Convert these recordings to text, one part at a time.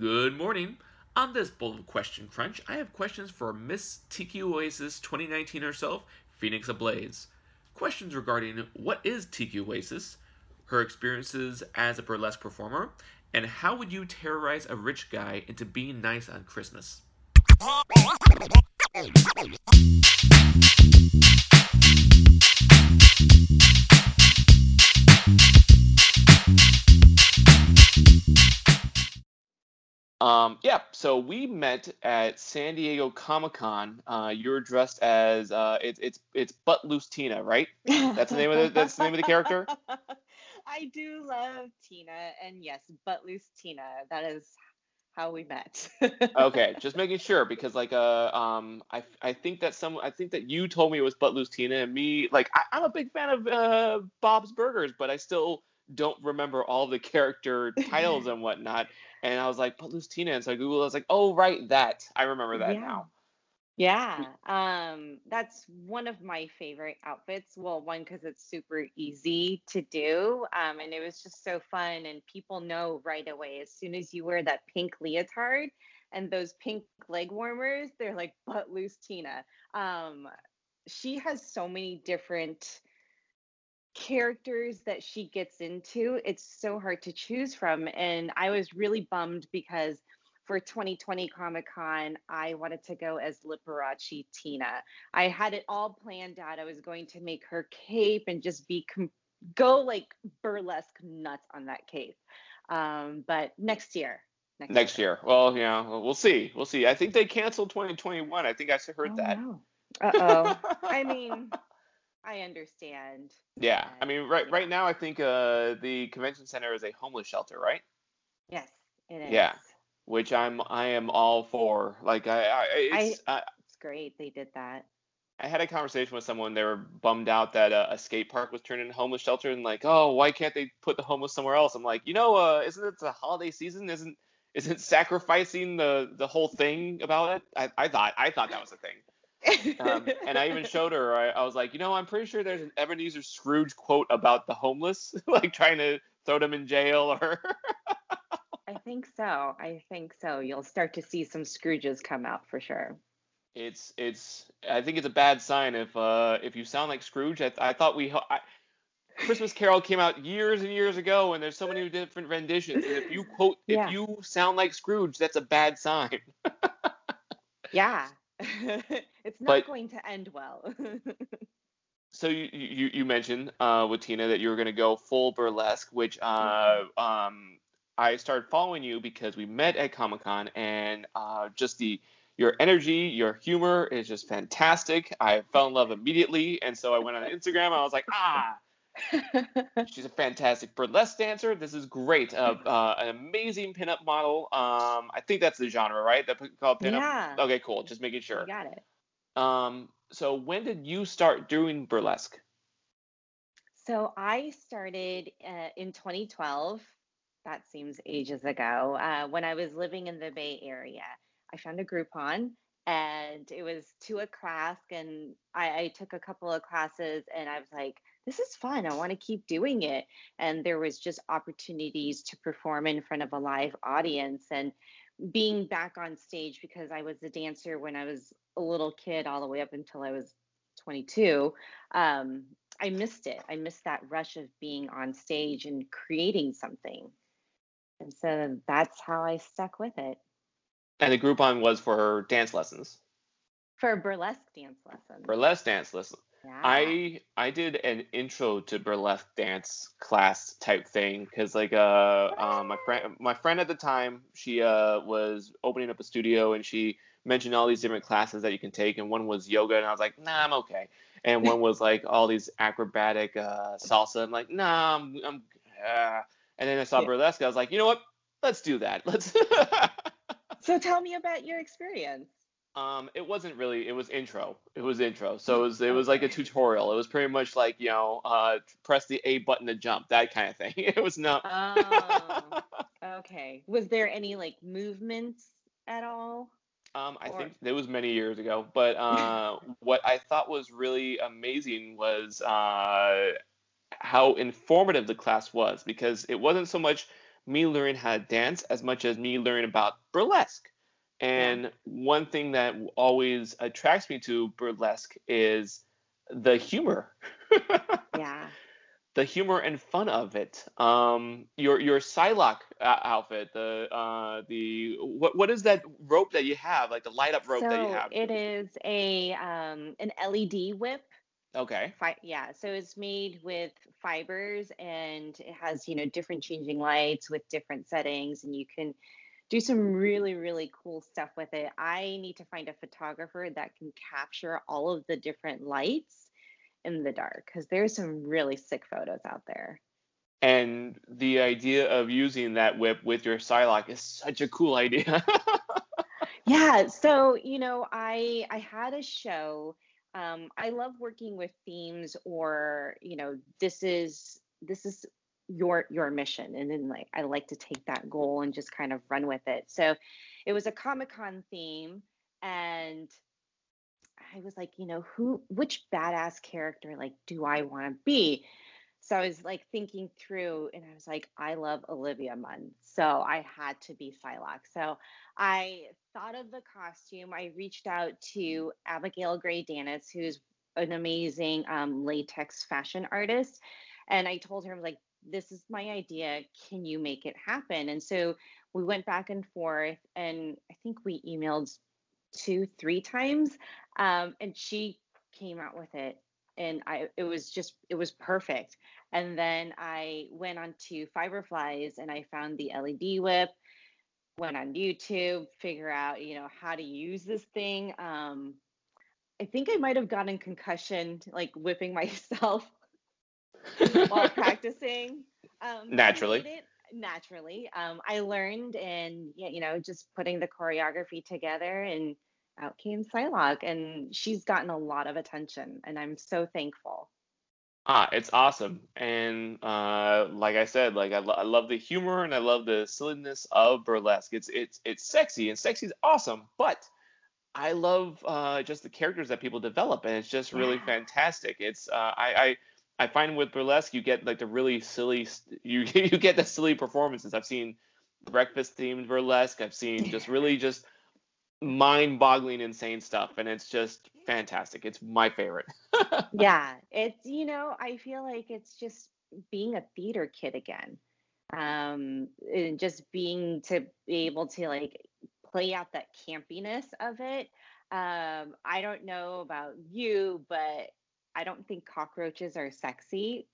Good morning. On this bowl of question crunch, I have questions for Miss Tiki Oasis 2019 herself, Phoenix Ablaze. Questions regarding what is Tiki Oasis, her experiences as a burlesque performer, and how would you terrorize a rich guy into being nice on Christmas? yeah, so we met at San Diego Comic Con. Uh, you're dressed as uh, it's it's it's Butt Loose Tina, right? That's the name of the that's the name of the character. I do love Tina, and yes, Butt Loose Tina. That is how we met. okay, just making sure because like uh um I I think that some I think that you told me it was Butt Loose Tina and me like I, I'm a big fan of uh Bob's Burgers, but I still don't remember all the character titles and whatnot. And I was like, but loose Tina. And so I Googled, I was like, oh, right, that. I remember that yeah. now. Yeah, um, that's one of my favorite outfits. Well, one because it's super easy to do, um, and it was just so fun. And people know right away as soon as you wear that pink leotard and those pink leg warmers, they're like butt loose Tina. Um, she has so many different characters that she gets into, it's so hard to choose from. And I was really bummed because for 2020 Comic Con, I wanted to go as Liberace Tina. I had it all planned out. I was going to make her cape and just be com- go like burlesque nuts on that cape. Um, but next year. Next, next year. year. Well, yeah, we'll see. We'll see. I think they canceled 2021. I think I heard oh, that. No. Uh oh. I mean, I understand. Yeah, I mean, right right now, I think uh, the convention center is a homeless shelter, right? Yes, it is. Yeah, which I'm I am all for. Like I, I it's, I, it's great they did that. I had a conversation with someone. They were bummed out that uh, a skate park was turned into a homeless shelter, and like, oh, why can't they put the homeless somewhere else? I'm like, you know, uh, isn't it the holiday season? Isn't isn't sacrificing the the whole thing about it? I, I thought I thought that was a thing um, and I even showed her. I, I, was like, you know, I'm pretty sure there's an Ebenezer Scrooge quote about the homeless, like trying to throw them in jail or. I think so. I think so. You'll start to see some Scrooges come out for sure. It's it's. I think it's a bad sign if uh if you sound like Scrooge. I, I thought we. I, Christmas Carol came out years and years ago, and there's so many different renditions. And if you quote, yeah. if you sound like Scrooge, that's a bad sign. yeah, it's not but, going to end well. so you, you you mentioned uh, with Tina that you were going to go full burlesque, which uh, um, I started following you because we met at Comic Con, and uh, just the your energy, your humor is just fantastic. I fell in love immediately, and so I went on Instagram. I was like, ah, She's a fantastic burlesque dancer. This is great. Uh, uh, an amazing pinup model. Um, I think that's the genre, right? That called pinup. Yeah. Okay, cool. Just making sure. You got it. Um, so when did you start doing burlesque? So I started uh, in 2012. That seems ages ago. Uh, when I was living in the Bay Area, I found a Groupon and it was to a class, and I, I took a couple of classes, and I was like this is fun. I want to keep doing it. And there was just opportunities to perform in front of a live audience and being back on stage because I was a dancer when I was a little kid all the way up until I was 22. Um, I missed it. I missed that rush of being on stage and creating something. And so that's how I stuck with it. And the Groupon was for dance lessons. For burlesque dance lessons. Burlesque dance lessons. Yeah. I I did an intro to burlesque dance class type thing because like uh um, my friend my friend at the time she uh was opening up a studio and she mentioned all these different classes that you can take and one was yoga and I was like nah I'm okay. And one was like all these acrobatic uh salsa. I'm like nah I'm, I'm uh. and then I saw burlesque I was like you know what? Let's do that. Let's so tell me about your experience um, it wasn't really. It was intro. It was intro. So it was. It was like a tutorial. It was pretty much like you know, uh, press the A button to jump, that kind of thing. It was not. Oh, okay. Was there any like movements at all? Um, I or... think it was many years ago. But uh, what I thought was really amazing was uh, how informative the class was because it wasn't so much me learning how to dance as much as me learning about burlesque. And yeah. one thing that always attracts me to burlesque is the humor. yeah. The humor and fun of it. Um, your your Psylocke uh, outfit, the uh, the what what is that rope that you have, like the light up rope so that you have? It is a um, an LED whip. Okay. Fi- yeah, so it's made with fibers and it has you know different changing lights with different settings, and you can do some really really cool stuff with it. I need to find a photographer that can capture all of the different lights in the dark because there's some really sick photos out there. And the idea of using that whip with your Psylocke is such a cool idea. yeah, so you know, I I had a show. Um, I love working with themes, or you know, this is this is your your mission, and then like I like to take that goal and just kind of run with it. So, it was a Comic Con theme, and I was like, you know, who, which badass character, like, do I want to be? So I was like thinking through, and I was like, I love Olivia Munn. So I had to be Psylocke. So I thought of the costume. I reached out to Abigail Gray Danis, who's an amazing um, latex fashion artist. And I told her, like, this is my idea. Can you make it happen? And so we went back and forth, and I think we emailed two, three times. Um, and she came out with it. And I it was just it was perfect. And then I went on to Fiberflies and I found the LED whip, went on YouTube, figure out, you know, how to use this thing. Um, I think I might have gotten concussion like whipping myself while practicing. Um, naturally. naturally. Um, I learned and yeah, you know just putting the choreography together and out came Psylocke, and she's gotten a lot of attention, and I'm so thankful. Ah, it's awesome, and uh, like I said, like I, lo- I love the humor and I love the silliness of burlesque. It's it's it's sexy, and sexy is awesome, but I love uh, just the characters that people develop, and it's just really yeah. fantastic. It's uh, I, I I find with burlesque you get like the really silly you you get the silly performances. I've seen breakfast themed burlesque. I've seen just really just mind-boggling insane stuff and it's just fantastic it's my favorite yeah it's you know i feel like it's just being a theater kid again um and just being to be able to like play out that campiness of it um i don't know about you but i don't think cockroaches are sexy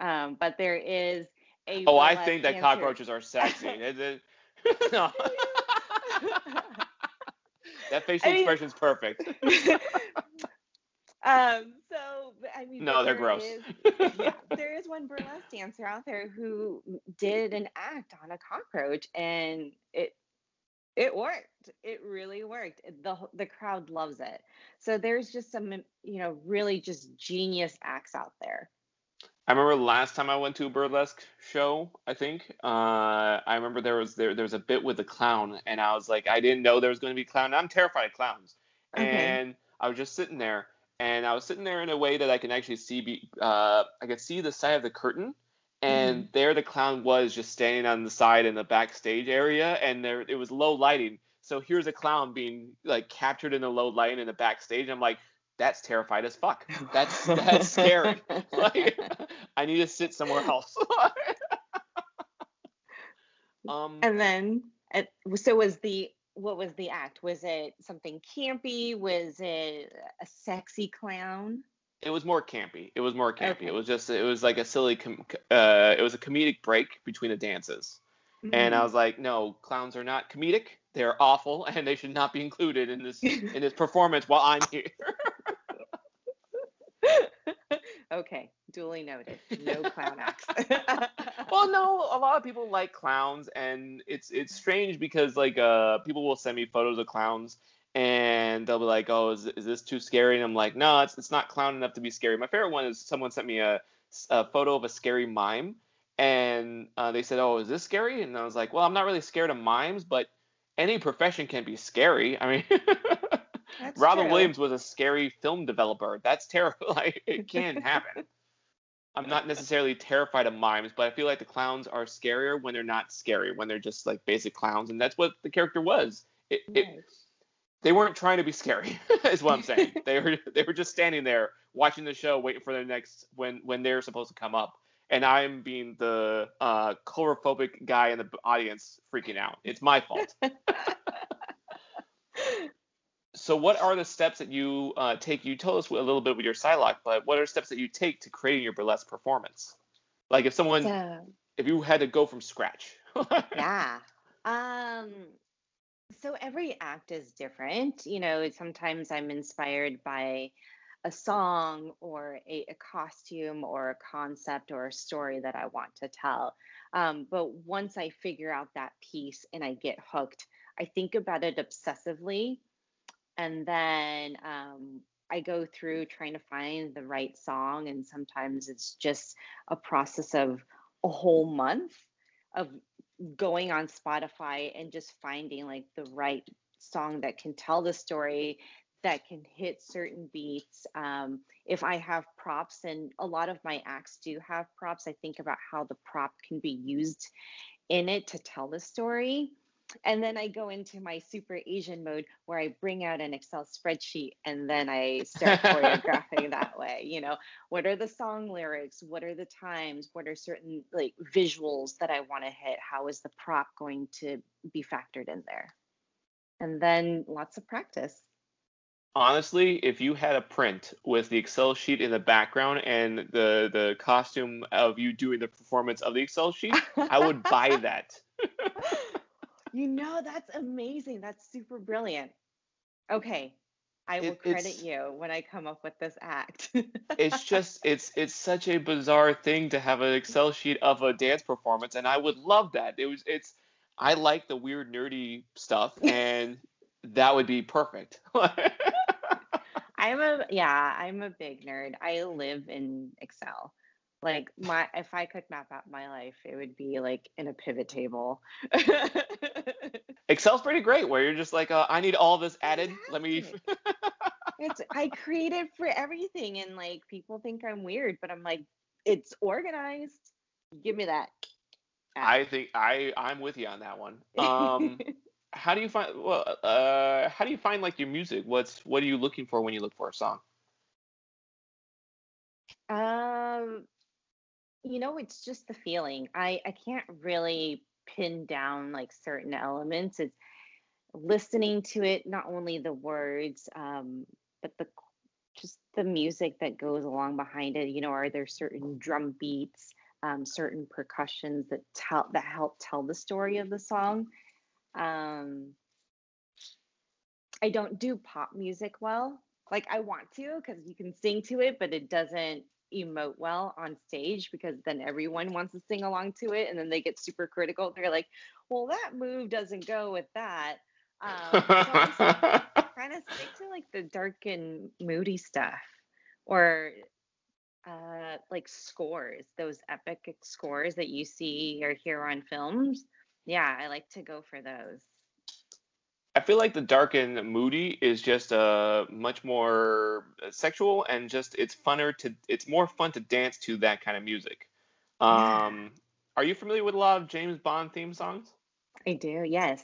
um but there is a oh i think that cockroaches are sexy no that facial I expression is perfect. um. So I mean, no, they're gross. Is, yeah, there is one burlesque dancer out there who did an act on a cockroach, and it it worked. It really worked. the The crowd loves it. So there's just some, you know, really just genius acts out there. I remember last time I went to a burlesque show. I think uh, I remember there was there there was a bit with a clown, and I was like, I didn't know there was going to be clown. I'm terrified of clowns, okay. and I was just sitting there, and I was sitting there in a way that I can actually see be uh, I could see the side of the curtain, and mm-hmm. there the clown was just standing on the side in the backstage area, and there it was low lighting. So here's a clown being like captured in the low lighting in the backstage. I'm like, that's terrified as fuck. That's that's scary. like, I need to sit somewhere else. um, and then, so was the what was the act? Was it something campy? Was it a sexy clown? It was more campy. It was more campy. Okay. It was just it was like a silly com- uh, it was a comedic break between the dances. Mm-hmm. And I mm-hmm. was like, no, clowns are not comedic. They're awful, and they should not be included in this in this performance while I'm here. okay, duly noted. No clown acts. well, no, a lot of people like clowns, and it's it's strange because like uh people will send me photos of clowns, and they'll be like, "Oh, is, is this too scary?" And I'm like, "No, it's it's not clown enough to be scary." My favorite one is someone sent me a, a photo of a scary mime, and uh, they said, "Oh, is this scary?" And I was like, "Well, I'm not really scared of mimes, but any profession can be scary. I mean." Robin true. Williams was a scary film developer. That's terrible. Like it can happen. I'm not necessarily terrified of mimes, but I feel like the clowns are scarier when they're not scary, when they're just like basic clowns, and that's what the character was. It, it, they weren't trying to be scary, is what I'm saying. they were they were just standing there watching the show, waiting for their next when when they're supposed to come up, and I'm being the uh, coulrophobic guy in the audience freaking out. It's my fault. so what are the steps that you uh, take you told us a little bit with your Psylocke but what are steps that you take to creating your burlesque performance like if someone so, if you had to go from scratch yeah um so every act is different you know sometimes i'm inspired by a song or a, a costume or a concept or a story that i want to tell um, but once i figure out that piece and i get hooked i think about it obsessively and then um, I go through trying to find the right song, and sometimes it's just a process of a whole month of going on Spotify and just finding like the right song that can tell the story that can hit certain beats. Um, if I have props, and a lot of my acts do have props, I think about how the prop can be used in it to tell the story. And then I go into my super Asian mode where I bring out an Excel spreadsheet and then I start choreographing that way. You know, what are the song lyrics? What are the times? What are certain like visuals that I want to hit? How is the prop going to be factored in there? And then lots of practice. Honestly, if you had a print with the Excel sheet in the background and the the costume of you doing the performance of the Excel sheet, I would buy that. You know, that's amazing. That's super brilliant. Okay. I will it, credit you when I come up with this act. it's just it's it's such a bizarre thing to have an Excel sheet of a dance performance and I would love that. It was it's I like the weird nerdy stuff and that would be perfect. I'm a yeah, I'm a big nerd. I live in Excel. Like my if I could map out my life, it would be like in a pivot table. Excel's pretty great where you're just like, uh, I need all this added. Let me It's I create it for everything and like people think I'm weird, but I'm like, it's organized. Give me that. I think I I'm with you on that one. Um how do you find well uh how do you find like your music? What's what are you looking for when you look for a song? Um you know, it's just the feeling. I I can't really pin down like certain elements. It's listening to it, not only the words, um, but the just the music that goes along behind it. You know, are there certain drum beats, um, certain percussions that tell that help tell the story of the song? Um, I don't do pop music well. Like I want to because you can sing to it, but it doesn't emote well on stage because then everyone wants to sing along to it and then they get super critical. They're like, well, that move doesn't go with that. Um, so kind of stick to like the dark and moody stuff or uh, like scores, those epic scores that you see or hear on films. Yeah, I like to go for those. I feel like the dark and moody is just uh much more sexual and just it's funner to it's more fun to dance to that kind of music. Um, yeah. are you familiar with a lot of James Bond theme songs? I do, yes.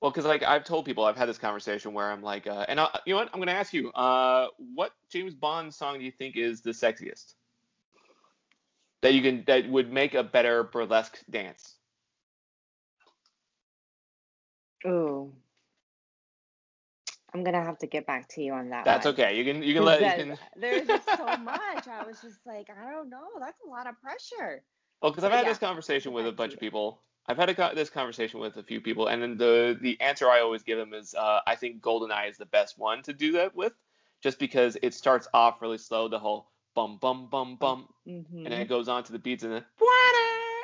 Well, because like I've told people, I've had this conversation where I'm like, uh, and I, you know what? I'm going to ask you, uh, what James Bond song do you think is the sexiest? That you can that would make a better burlesque dance. Oh, I'm gonna have to get back to you on that. That's one. okay. You can you can let you can. There's just so much. I was just like, I don't know. That's a lot of pressure. Well, because I've had yeah, this conversation with a bunch of people. I've had a, this conversation with a few people, and then the the answer I always give them is, uh, I think Goldeneye is the best one to do that with, just because it starts off really slow, the whole bum bum bum bum, mm-hmm. and then it goes on to the beats and then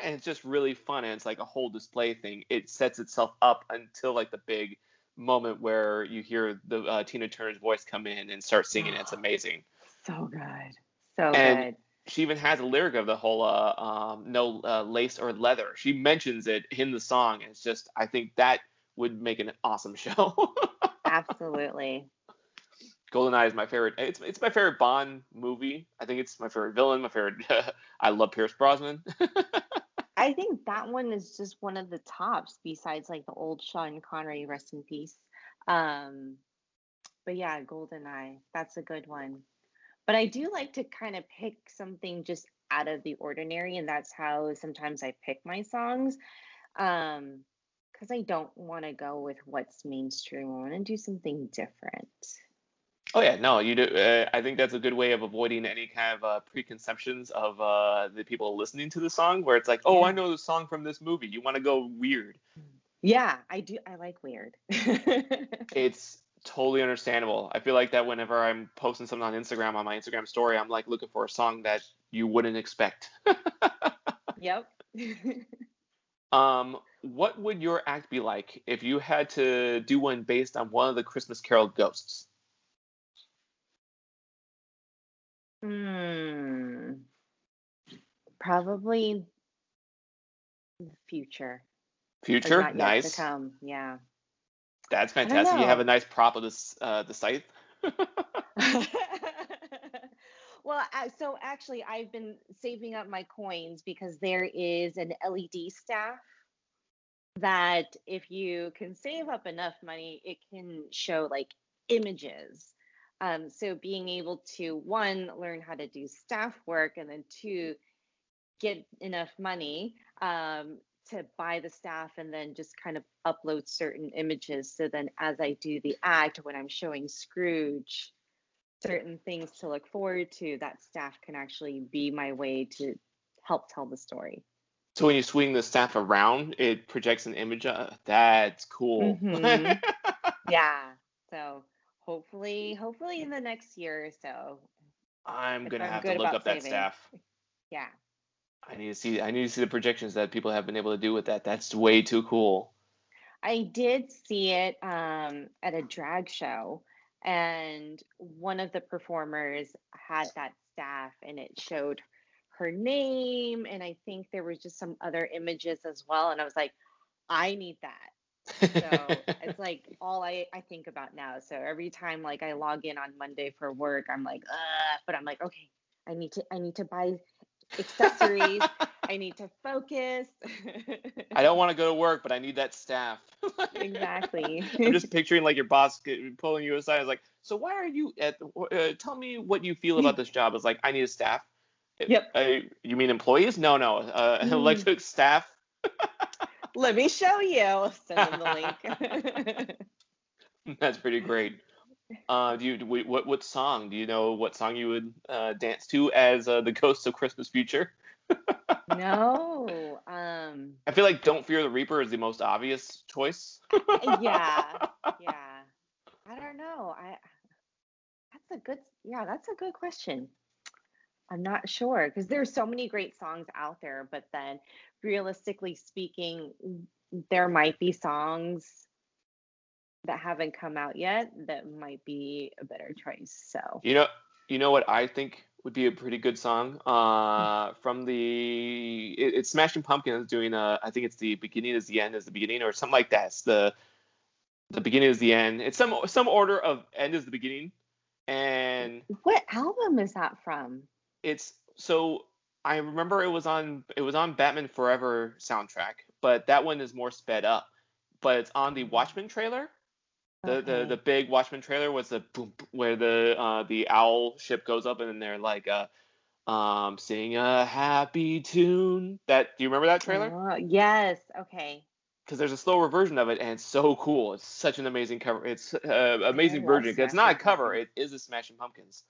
and it's just really fun, and it's like a whole display thing. It sets itself up until like the big moment where you hear the uh, Tina Turner's voice come in and start singing. it's amazing. So good. So and good. She even has a lyric of the whole uh, um, no uh, lace or leather. She mentions it in the song. And It's just, I think that would make an awesome show. Absolutely. GoldenEye is my favorite. It's it's my favorite Bond movie. I think it's my favorite villain. My favorite. I love Pierce Brosnan. I think that one is just one of the tops besides like the old Sean Connery, rest in peace. Um, but yeah, GoldenEye, that's a good one. But I do like to kind of pick something just out of the ordinary, and that's how sometimes I pick my songs. Um, because I don't want to go with what's mainstream. I want to do something different. Oh yeah, no, you do. Uh, I think that's a good way of avoiding any kind of uh, preconceptions of uh, the people listening to the song, where it's like, oh, I know the song from this movie. You want to go weird. Yeah, I do. I like weird. it's totally understandable. I feel like that whenever I'm posting something on Instagram on my Instagram story, I'm like looking for a song that you wouldn't expect. yep. um, what would your act be like if you had to do one based on one of the Christmas Carol ghosts? Hmm. Probably the future. Future, nice. To come, yeah. That's fantastic. You have a nice prop of this uh, the scythe. well, so actually, I've been saving up my coins because there is an LED staff that if you can save up enough money, it can show like images um, so being able to one learn how to do staff work, and then two get enough money um, to buy the staff, and then just kind of upload certain images. So then, as I do the act, when I'm showing Scrooge certain things to look forward to, that staff can actually be my way to help tell the story. So when you swing the staff around, it projects an image. Uh, that's cool. Mm-hmm. yeah. So hopefully, hopefully in the next year or so. I'm gonna I'm have to look up saving. that staff. Yeah. I need to see. I need to see the projections that people have been able to do with that. That's way too cool. I did see it um, at a drag show, and one of the performers had that staff, and it showed her name, and I think there was just some other images as well. And I was like, I need that so it's like all I, I think about now. So every time like I log in on Monday for work, I'm like, uh, but I'm like, okay, I need to I need to buy accessories. I need to focus. I don't want to go to work, but I need that staff. exactly. I'm just picturing like your boss pulling you aside. It's like, so why are you at? Uh, tell me what you feel about this job. It's like I need a staff. Yep. Uh, you mean employees? No, no. Uh, mm. electric staff. Let me show you. Send them the link. That's pretty great. Uh, do you what what song do you know? What song you would uh, dance to as uh, the Ghosts of Christmas Future? no. Um. I feel like "Don't Fear the Reaper" is the most obvious choice. yeah, yeah. I don't know. I. That's a good. Yeah, that's a good question. I'm not sure because there's so many great songs out there, but then realistically speaking, there might be songs that haven't come out yet that might be a better choice. So you know, you know what I think would be a pretty good song uh, from the it, it's Smashing Pumpkins doing a I think it's the beginning is the end is the beginning or something like that. It's the the beginning is the end. It's some some order of end is the beginning. And what album is that from? It's so I remember it was on it was on Batman Forever soundtrack, but that one is more sped up. But it's on the Watchmen trailer. The okay. the, the big Watchmen trailer was the boom where the uh, the owl ship goes up and then they're like uh um sing a happy tune. That do you remember that trailer? Uh, yes. Okay. Because there's a slower version of it and it's so cool. It's such an amazing cover. It's uh, amazing version. It's not a cover. It is a Smashing Pumpkins.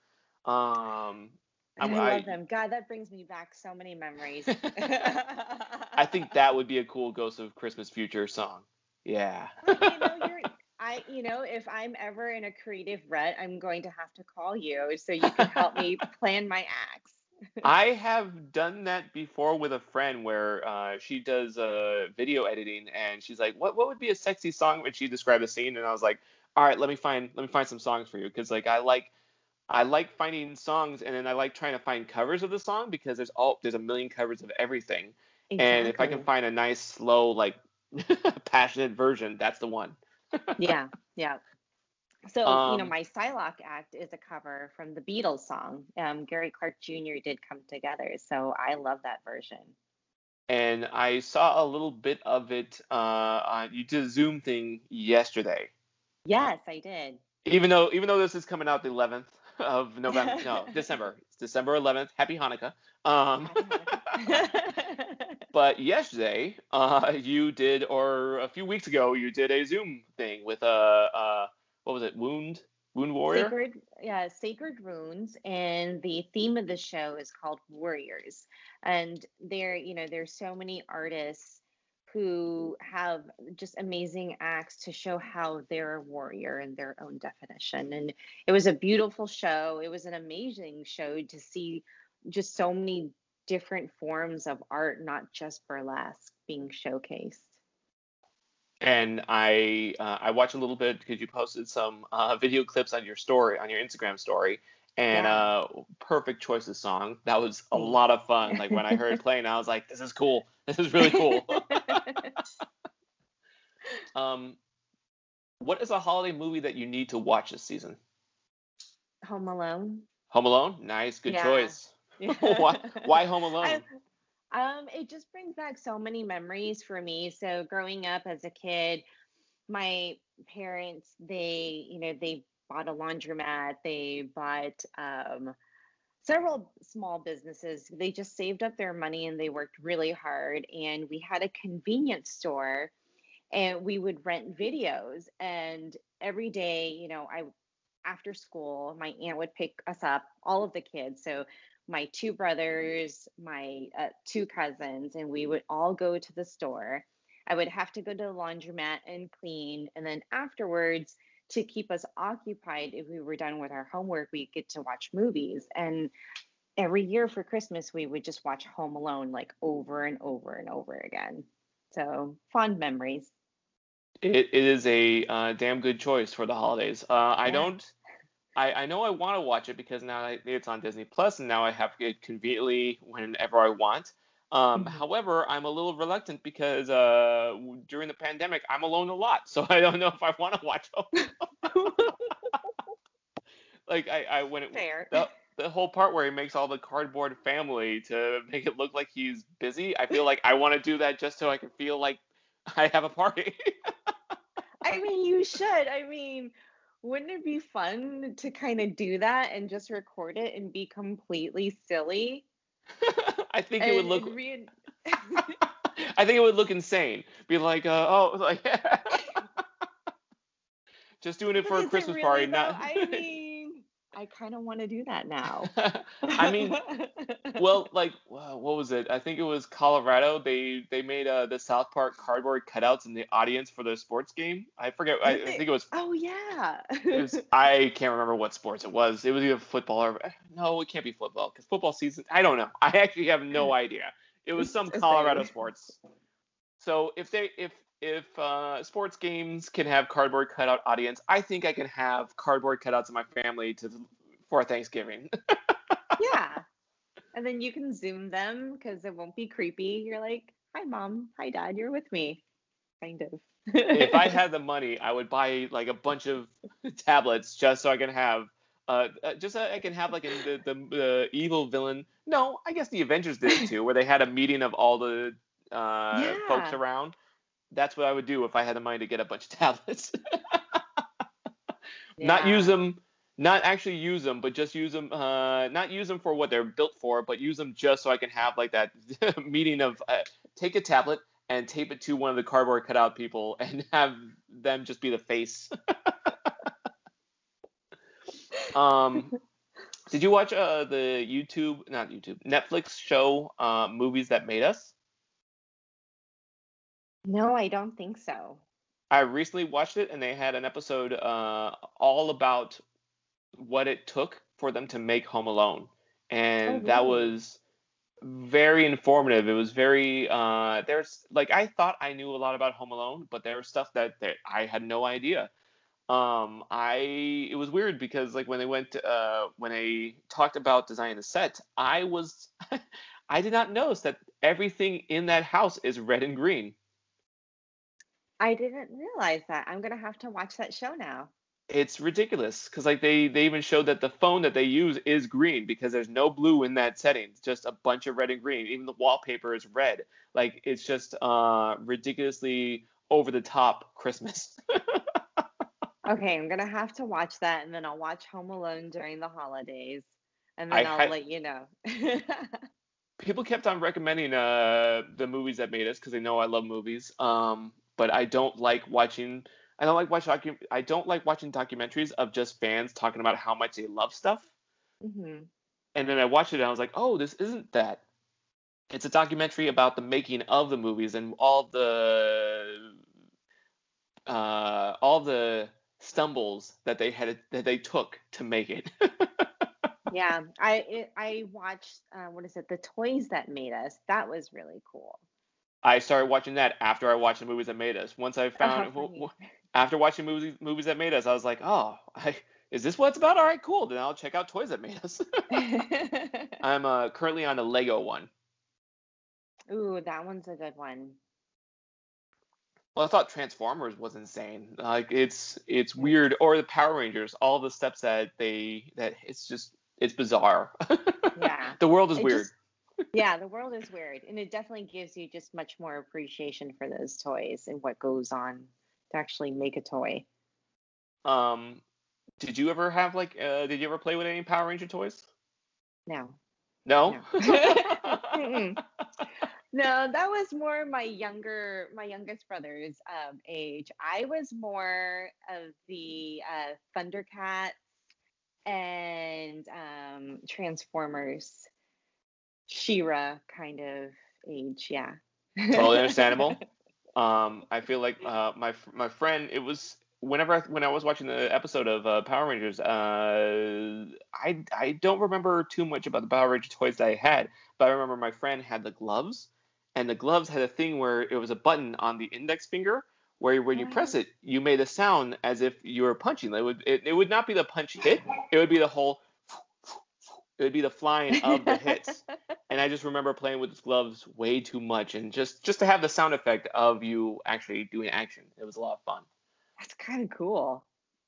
Um, I, I love them. God, that brings me back so many memories. I think that would be a cool Ghost of Christmas Future song. Yeah. you know, I, you know, if I'm ever in a creative rut, I'm going to have to call you so you can help me plan my acts. I have done that before with a friend where uh, she does uh, video editing and she's like, "What what would be a sexy song?" When she described the scene, and I was like, "All right, let me find let me find some songs for you," because like I like I like finding songs and then I like trying to find covers of the song because there's all there's a million covers of everything. Exactly. And if I can find a nice, slow, like passionate version, that's the one. yeah, yeah. So, um, you know, um, my Psylocke act is a cover from the Beatles song. Um, Gary Clark Jr. did come together, so I love that version. And I saw a little bit of it. Uh, on, you did a Zoom thing yesterday. Yes, I did. Even though, even though this is coming out the 11th of November, no, December. It's December 11th. Happy Hanukkah. Um, Happy Hanukkah. but yesterday, uh, you did, or a few weeks ago, you did a Zoom thing with a. Uh, uh, what was it? Wound Wound Warrior. Sacred, yeah, Sacred Wounds, and the theme of the show is called Warriors. And there, you know, there's so many artists who have just amazing acts to show how they're a warrior in their own definition. And it was a beautiful show. It was an amazing show to see just so many different forms of art, not just burlesque, being showcased and I uh, I watched a little bit because you posted some uh, video clips on your story on your Instagram story, and yeah. uh, perfect choices song. That was a lot of fun. Like when I heard it playing, I was like, this is cool. This is really cool. um, what is a holiday movie that you need to watch this season? Home Alone. Home Alone, nice, good yeah. choice. why, why Home Alone? I, um, it just brings back so many memories for me. So growing up as a kid, my parents, they, you know, they bought a laundromat, they bought um, several small businesses. They just saved up their money and they worked really hard. And we had a convenience store and we would rent videos. And every day, you know, I after school, my aunt would pick us up, all of the kids. So my two brothers, my uh, two cousins, and we would all go to the store. I would have to go to the laundromat and clean. And then afterwards, to keep us occupied, if we were done with our homework, we get to watch movies. And every year for Christmas, we would just watch Home Alone like over and over and over again. So fond memories. It, it is a uh, damn good choice for the holidays. Uh, yeah. I don't I, I know I want to watch it because now it's on Disney Plus, and now I have it conveniently whenever I want. Um, mm-hmm. However, I'm a little reluctant because uh, during the pandemic, I'm alone a lot, so I don't know if I want to watch. like I, I when it Fair. The, the whole part where he makes all the cardboard family to make it look like he's busy. I feel like I want to do that just so I can feel like I have a party. I mean, you should. I mean, wouldn't it be fun to kind of do that and just record it and be completely silly? I think it would look. Re- I think it would look insane. Be like, uh, oh, like, just doing it for a Christmas really party. Though? Not. I mean, I kind of want to do that now. I mean, well, like what was it? I think it was Colorado. They they made uh, the South Park cardboard cutouts in the audience for their sports game. I forget. I, I, think it was. Oh yeah. was, I can't remember what sports it was. It was either football or no, it can't be football because football season. I don't know. I actually have no idea. It was some Colorado sports. So if they if if uh, sports games can have cardboard cutout audience, I think I can have cardboard cutouts of my family to for Thanksgiving. yeah, and then you can zoom them because it won't be creepy. You're like, "Hi, mom. Hi, dad. You're with me." Kind of. if I had the money, I would buy like a bunch of tablets just so I can have. Uh, uh just so I can have like the, the the evil villain. No, I guess the Avengers did it too, where they had a meeting of all the uh, yeah. folks around that's what I would do if I had the money to get a bunch of tablets. yeah. Not use them, not actually use them, but just use them. Uh, not use them for what they're built for, but use them just so I can have like that meeting of uh, take a tablet and tape it to one of the cardboard cutout people and have them just be the face. um, did you watch uh, the YouTube, not YouTube, Netflix show, uh, movies that made us? No, I don't think so. I recently watched it, and they had an episode uh, all about what it took for them to make Home Alone, and oh, really? that was very informative. It was very uh, there's like I thought I knew a lot about Home Alone, but there was stuff that, that I had no idea. Um, I it was weird because like when they went uh, when they talked about designing the set, I was I did not notice that everything in that house is red and green. I didn't realize that. I'm gonna have to watch that show now. it's ridiculous because like they they even showed that the phone that they use is green because there's no blue in that setting it's just a bunch of red and green. Even the wallpaper is red. Like it's just uh ridiculously over the top christmas. Okay i'm gonna have to watch that and then i'll watch home alone during the holidays and then I will let you know. people kept on recommending uh the movies that made us because they know i love movies. Um but i don't like watching I don't like watch docu- I don't like watching documentaries of just fans talking about how much they love stuff. Mm-hmm. And then I watched it and I was like, oh, this isn't that. It's a documentary about the making of the movies and all the uh, all the stumbles that they had that they took to make it. yeah, I I watched uh, what is it? The toys that made us. That was really cool. I started watching that after I watched the movies that made us. Once I found oh, after watching movies movies that made us, I was like, oh, I, is this what it's about? All right, cool. Then I'll check out Toys That Made Us. I'm uh, currently on a Lego one. Ooh, that one's a good one. Well, I thought Transformers was insane. Like it's it's weird, or the Power Rangers. All the steps that they that it's just it's bizarre. Yeah. the world is it weird. Just, yeah, the world is weird, and it definitely gives you just much more appreciation for those toys and what goes on to actually make a toy. Um, did you ever have like? Uh, did you ever play with any Power Ranger toys? No. No. No, no that was more my younger, my youngest brother's um, age. I was more of the uh, Thundercats and um, Transformers, She-Ra kind of age. Yeah. Totally understandable. Um, I feel like uh, my my friend. It was whenever I, when I was watching the episode of uh, Power Rangers. Uh, I I don't remember too much about the Power Ranger toys that I had, but I remember my friend had the gloves, and the gloves had a thing where it was a button on the index finger where when you press it, you made a sound as if you were punching. It would it, it would not be the punch hit. It would be the whole it would be the flying of the hits. and I just remember playing with these gloves way too much, and just just to have the sound effect of you actually doing action, it was a lot of fun. That's kind of cool.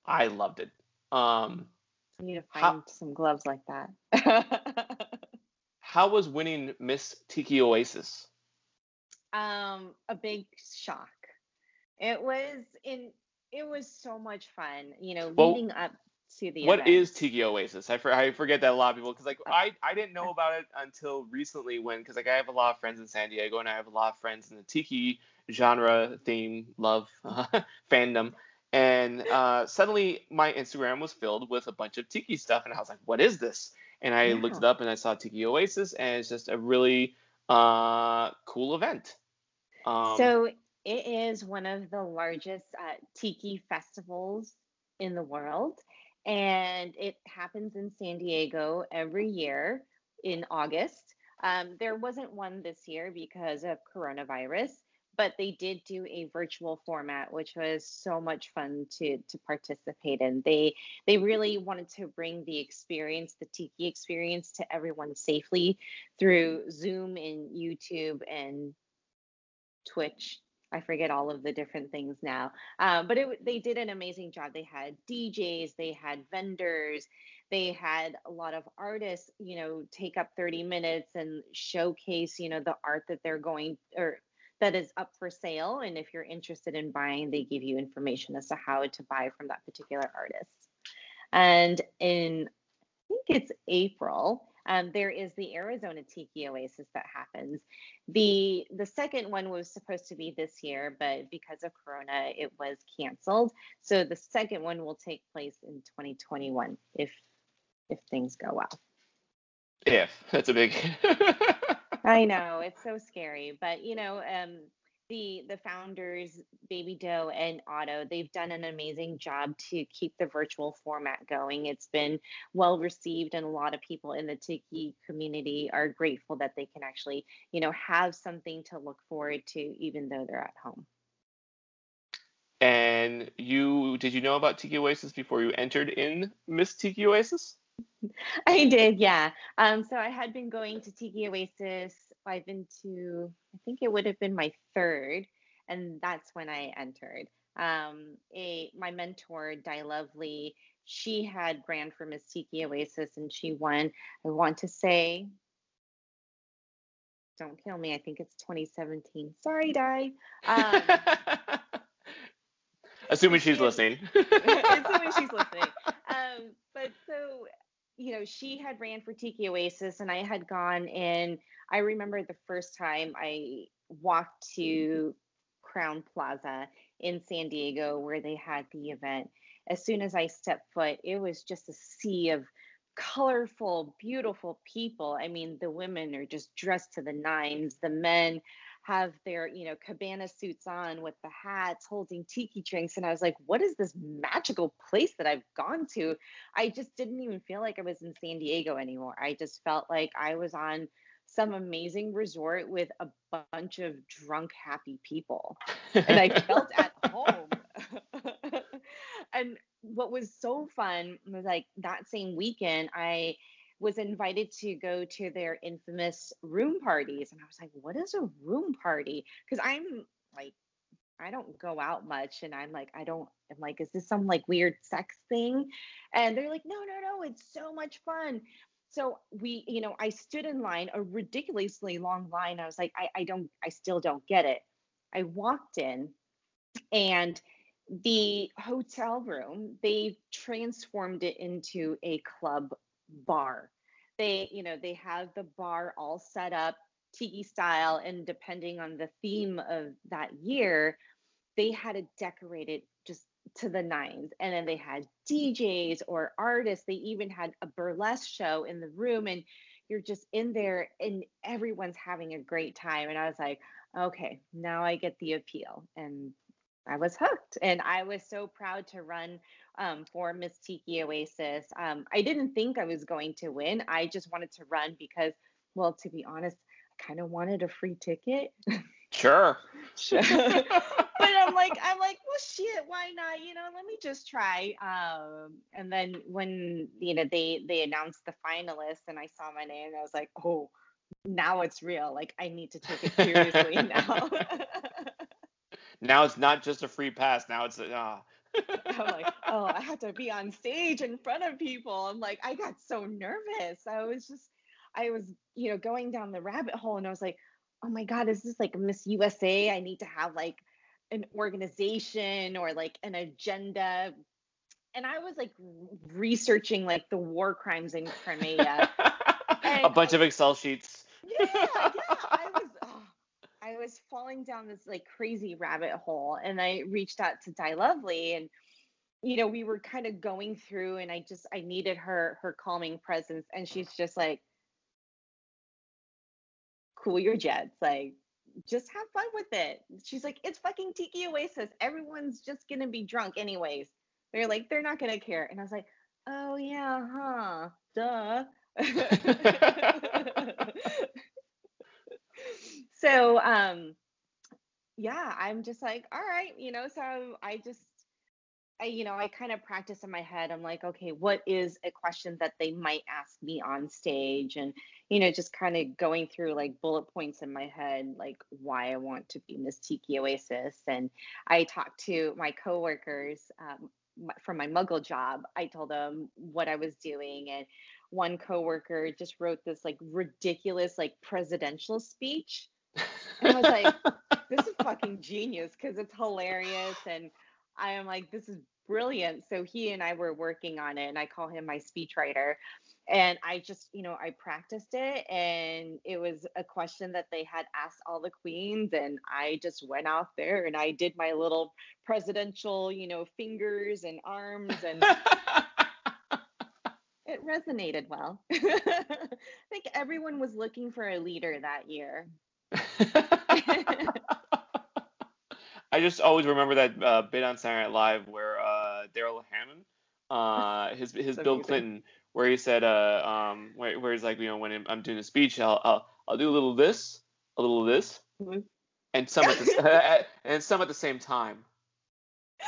I loved it. Um, I need to find how, some gloves like that. how was winning Miss Tiki Oasis? Um, a big shock. It was in. It was so much fun. You know, well, leading up to the What event. is Tiki Oasis? I, for, I forget that a lot of people because like oh. I, I didn't know about it until recently when because like I have a lot of friends in San Diego and I have a lot of friends in the Tiki genre theme love uh, fandom and uh, suddenly my Instagram was filled with a bunch of Tiki stuff and I was like what is this and I yeah. looked it up and I saw Tiki Oasis and it's just a really uh, cool event. Um, so it is one of the largest uh, tiki festivals in the world and it happens in San Diego every year in August. Um, there wasn't one this year because of coronavirus, but they did do a virtual format, which was so much fun to to participate in. They they really wanted to bring the experience, the Tiki experience, to everyone safely through Zoom and YouTube and Twitch I forget all of the different things now. Uh, but it, they did an amazing job. They had DJs, they had vendors, they had a lot of artists, you know, take up 30 minutes and showcase, you know, the art that they're going or that is up for sale. And if you're interested in buying, they give you information as to how to buy from that particular artist. And in, I think it's April, um, there is the Arizona Tiki Oasis that happens. The the second one was supposed to be this year, but because of Corona, it was canceled. So the second one will take place in 2021 if if things go well. If that's a big. I know it's so scary, but you know, um, the the founders baby doe and otto they've done an amazing job to keep the virtual format going. It's been well received and a lot of people in the tiki community are grateful that they can actually you know have something to look forward to even though they're at home. And you did you know about tiki oasis before you entered in miss tiki oasis I did, yeah. Um, so I had been going to Tiki Oasis I've been to, I think it would have been my third, and that's when I entered. Um, a my mentor, Di Lovely, she had ran for Miss Tiki Oasis and she won. I want to say, don't kill me. I think it's 2017. Sorry, Di. Um, Assuming she's listening. Assuming she's listening. Um, but so, you know, she had ran for Tiki Oasis and I had gone in. I remember the first time I walked to Crowne Plaza in San Diego where they had the event. As soon as I stepped foot, it was just a sea of colorful, beautiful people. I mean, the women are just dressed to the nines, the men have their, you know, cabana suits on with the hats, holding tiki drinks. And I was like, what is this magical place that I've gone to? I just didn't even feel like I was in San Diego anymore. I just felt like I was on some amazing resort with a bunch of drunk, happy people. And I felt at home. and what was so fun was like that same weekend, I was invited to go to their infamous room parties. And I was like, what is a room party? Because I'm like, I don't go out much. And I'm like, I don't, I'm like, is this some like weird sex thing? And they're like, no, no, no, it's so much fun. So we, you know, I stood in line, a ridiculously long line. I was like, I, I don't, I still don't get it. I walked in and the hotel room, they transformed it into a club bar. They, you know, they have the bar all set up tiki style and depending on the theme of that year, they had it decorated just to the nines. And then they had DJs or artists. They even had a burlesque show in the room and you're just in there and everyone's having a great time. And I was like, okay, now I get the appeal. And I was hooked, and I was so proud to run um, for Miss Tiki Oasis. Um, I didn't think I was going to win. I just wanted to run because, well, to be honest, I kind of wanted a free ticket. Sure. but I'm like, I'm like, well, shit, why not? You know, let me just try. Um, and then when you know they they announced the finalists, and I saw my name, I was like, oh, now it's real. Like I need to take it seriously now. Now it's not just a free pass. Now it's ah. I'm like, oh, I have to be on stage in front of people. I'm like, I got so nervous. I was just, I was, you know, going down the rabbit hole, and I was like, oh my god, is this like Miss USA? I need to have like an organization or like an agenda. And I was like researching like the war crimes in Crimea. a bunch of Excel sheets. Yeah, yeah. I was falling down this like crazy rabbit hole and I reached out to Di Lovely and you know we were kind of going through and I just I needed her her calming presence and she's just like cool your jets like just have fun with it. She's like it's fucking Tiki Oasis. Everyone's just going to be drunk anyways. They're like they're not going to care and I was like oh yeah, huh. Duh. so um yeah i'm just like all right you know so i just I, you know, I kind of practice in my head. I'm like, okay, what is a question that they might ask me on stage? And, you know, just kind of going through like bullet points in my head, like why I want to be Miss Tiki Oasis. And I talked to my coworkers um, from my muggle job. I told them what I was doing. And one coworker just wrote this like ridiculous, like presidential speech and I was like, this is fucking genius because it's hilarious. And I am like, this is brilliant. So he and I were working on it, and I call him my speechwriter. And I just, you know, I practiced it, and it was a question that they had asked all the queens. And I just went out there and I did my little presidential, you know, fingers and arms. And it resonated well. I think everyone was looking for a leader that year. I just always remember that uh, bit on Saturday Night Live where uh, Darrell Hammond, uh, his his Bill Clinton, where he said, uh, um, where, where he's like, you know, when I'm doing a speech, I'll I'll, I'll do a little of this, a little of this, mm-hmm. and some at the and some at the same time.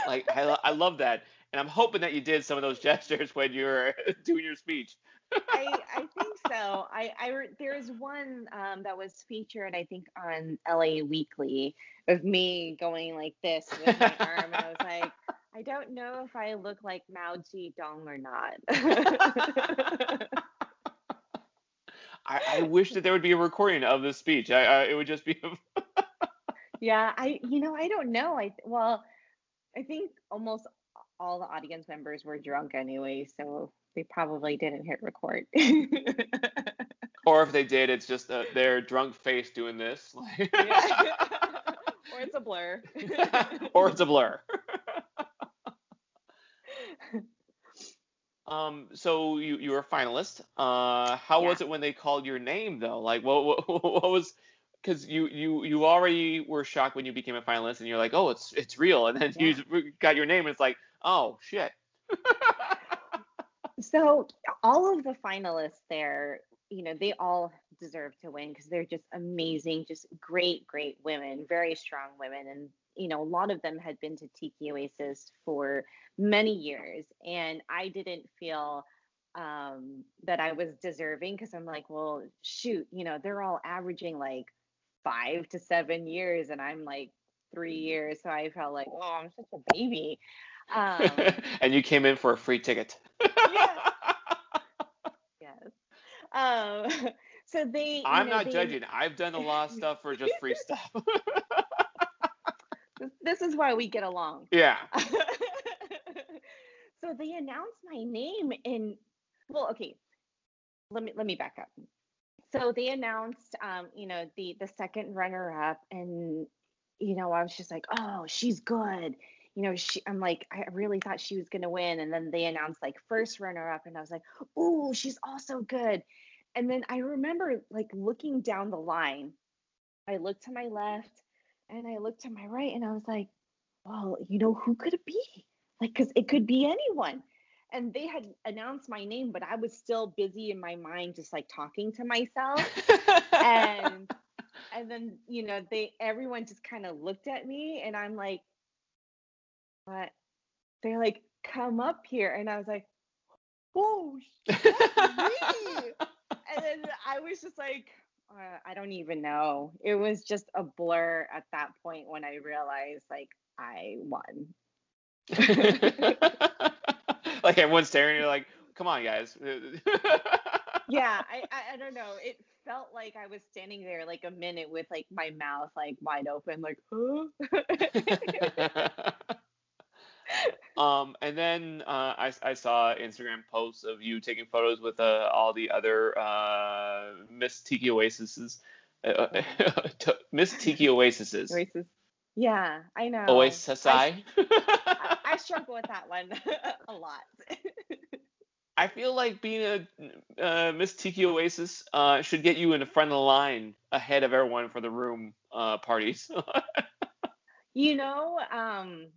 Like I I love that, and I'm hoping that you did some of those gestures when you were doing your speech. I, I think so. I, I there's one um, that was featured, I think, on LA Weekly of me going like this with my arm, and I was like, I don't know if I look like Mao Zedong or not. I, I wish that there would be a recording of this speech. I, I it would just be. yeah, I you know I don't know. I well, I think almost all the audience members were drunk anyway, so they probably didn't hit record. or if they did, it's just a, their drunk face doing this. or it's a blur. or it's a blur. Um, so you you were a finalist. Uh, how yeah. was it when they called your name though? Like, what what, what was? Because you you you already were shocked when you became a finalist, and you're like, oh, it's it's real, and then yeah. you got your name, and it's like, oh shit. so all of the finalists there, you know, they all deserve to win because they're just amazing, just great, great women, very strong women, and you know, a lot of them had been to Tiki Oasis for many years, and I didn't feel um, that I was deserving because I'm like, well, shoot, you know, they're all averaging like five to seven years, and I'm like three years, so I felt like, oh, I'm such a baby. Um, and you came in for a free ticket. yes. yes. Um, so they. I'm know, not they, judging. I've done a lot of stuff for just free stuff. this is why we get along. Yeah. so they announced my name in well, okay. Let me let me back up. So they announced um, you know, the the second runner up and you know, I was just like, "Oh, she's good." You know, she I'm like I really thought she was going to win and then they announced like first runner up and I was like, "Oh, she's also good." And then I remember like looking down the line. I looked to my left and I looked to my right and I was like, well, you know, who could it be? Like, because it could be anyone. And they had announced my name, but I was still busy in my mind, just like talking to myself. and and then, you know, they everyone just kind of looked at me and I'm like, what? They're like, come up here. And I was like, oh, me. and then I was just like, uh, I don't even know. It was just a blur at that point when I realized like I won. like everyone's staring, you're like, come on, guys. yeah, I, I, I don't know. It felt like I was standing there like a minute with like my mouth like wide open, like, huh? Um, and then uh, I, I saw Instagram posts of you taking photos with uh, all the other uh, Miss Tiki Oases, uh, uh, Miss Tiki Oases. Oasis. Yeah, I know. Oasis. I, I, I struggle with that one a lot. I feel like being a uh, Miss Tiki Oasis uh, should get you in the front of the line ahead of everyone for the room uh, parties. you know, um,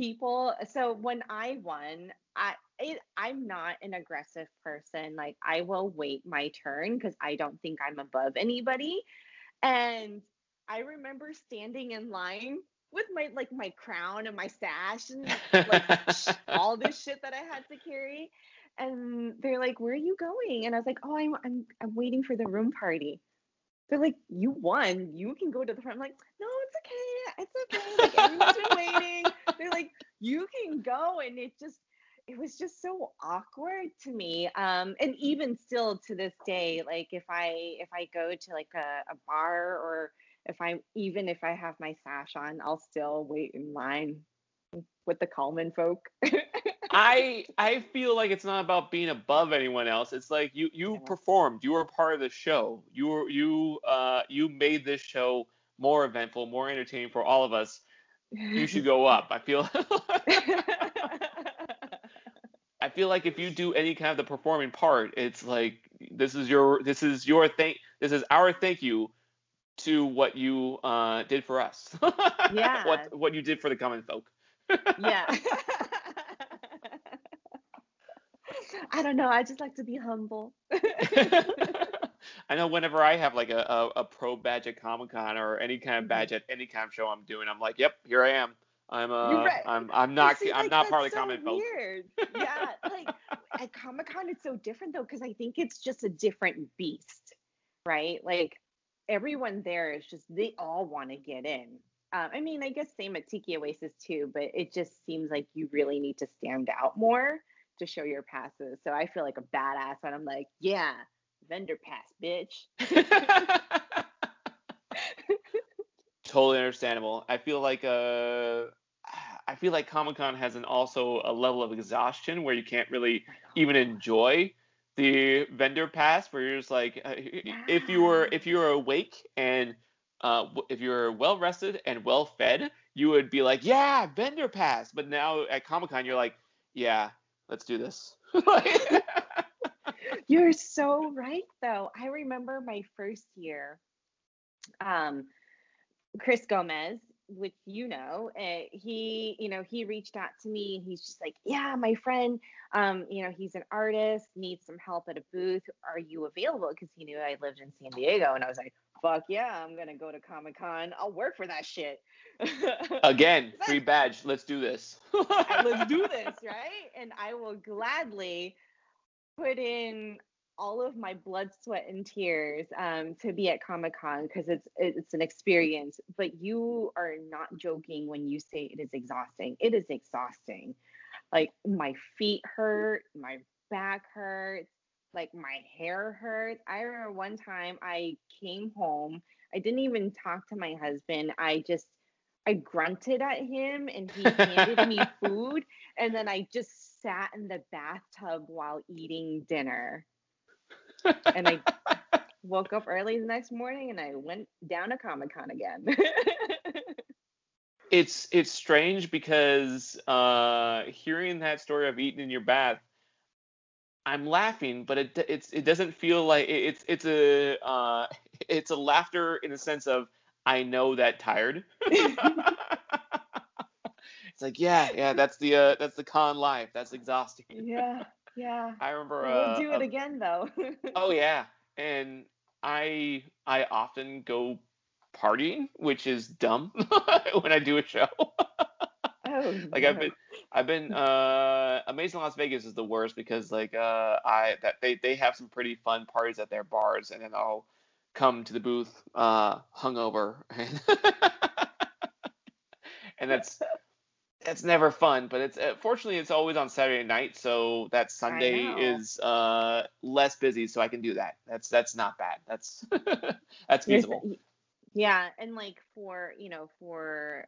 people so when i won i it, i'm not an aggressive person like i will wait my turn because i don't think i'm above anybody and i remember standing in line with my like my crown and my sash and like all this shit that i had to carry and they're like where are you going and i was like oh i'm i'm, I'm waiting for the room party they're like, you won. You can go to the front. I'm like, no, it's okay. It's okay. Like everyone's been waiting. They're like, you can go. And it just, it was just so awkward to me. Um, and even still to this day, like if I if I go to like a, a bar or if I'm even if I have my sash on, I'll still wait in line with the Coleman folk. I I feel like it's not about being above anyone else. It's like you you yeah. performed. You were part of the show. You were you uh you made this show more eventful, more entertaining for all of us. You should go up. I feel I feel like if you do any kind of the performing part, it's like this is your this is your thank this is our thank you to what you uh, did for us. yeah. what what you did for the common folk. yeah. I don't know. I just like to be humble. I know whenever I have like a, a, a pro badge at Comic Con or any kind of mm-hmm. badge at any kind of show I'm doing, I'm like, yep, here I am. I'm uh, right. I'm I'm not See, I'm like, not part of the so common weird. yeah, like at Comic Con, it's so different though, because I think it's just a different beast, right? Like everyone there is just they all want to get in. Um, I mean, I guess same at Tiki Oasis too, but it just seems like you really need to stand out more to show your passes. So I feel like a badass when I'm like, yeah, vendor pass, bitch. totally understandable. I feel like uh I feel like Comic Con has an also a level of exhaustion where you can't really even enjoy the vendor pass where you're just like uh, if you were if you were awake and uh, if you're well rested and well fed you would be like yeah vendor pass but now at comic-con you're like yeah let's do this you're so right though i remember my first year um chris gomez which you know, uh, he, you know, he reached out to me and he's just like, yeah, my friend, um, you know, he's an artist, needs some help at a booth. Are you available? Because he knew I lived in San Diego, and I was like, fuck yeah, I'm gonna go to Comic Con. I'll work for that shit. Again, free badge. Let's do this. let's do this, right? And I will gladly put in all of my blood, sweat, and tears um, to be at Comic Con because it's it's an experience. But you are not joking when you say it is exhausting. It is exhausting. Like my feet hurt, my back hurts, like my hair hurts. I remember one time I came home. I didn't even talk to my husband. I just I grunted at him and he handed me food and then I just sat in the bathtub while eating dinner and I woke up early the next morning and I went down to Comic Con again. it's it's strange because uh, hearing that story of eating in your bath, I'm laughing, but it it's it doesn't feel like it's it's a uh, it's a laughter in the sense of I know that tired. it's like yeah yeah that's the uh, that's the con life that's exhausting. Yeah. Yeah. I remember. We'll uh, do it uh, again though. oh yeah, and I I often go partying, which is dumb when I do a show. oh, like. I've been I've been uh Amazing Las Vegas is the worst because like uh I that they they have some pretty fun parties at their bars and then I'll come to the booth uh hungover and and that's it's never fun, but it's uh, fortunately it's always on Saturday night, so that Sunday is uh, less busy, so I can do that. That's that's not bad. That's that's feasible. Yeah, and like for you know for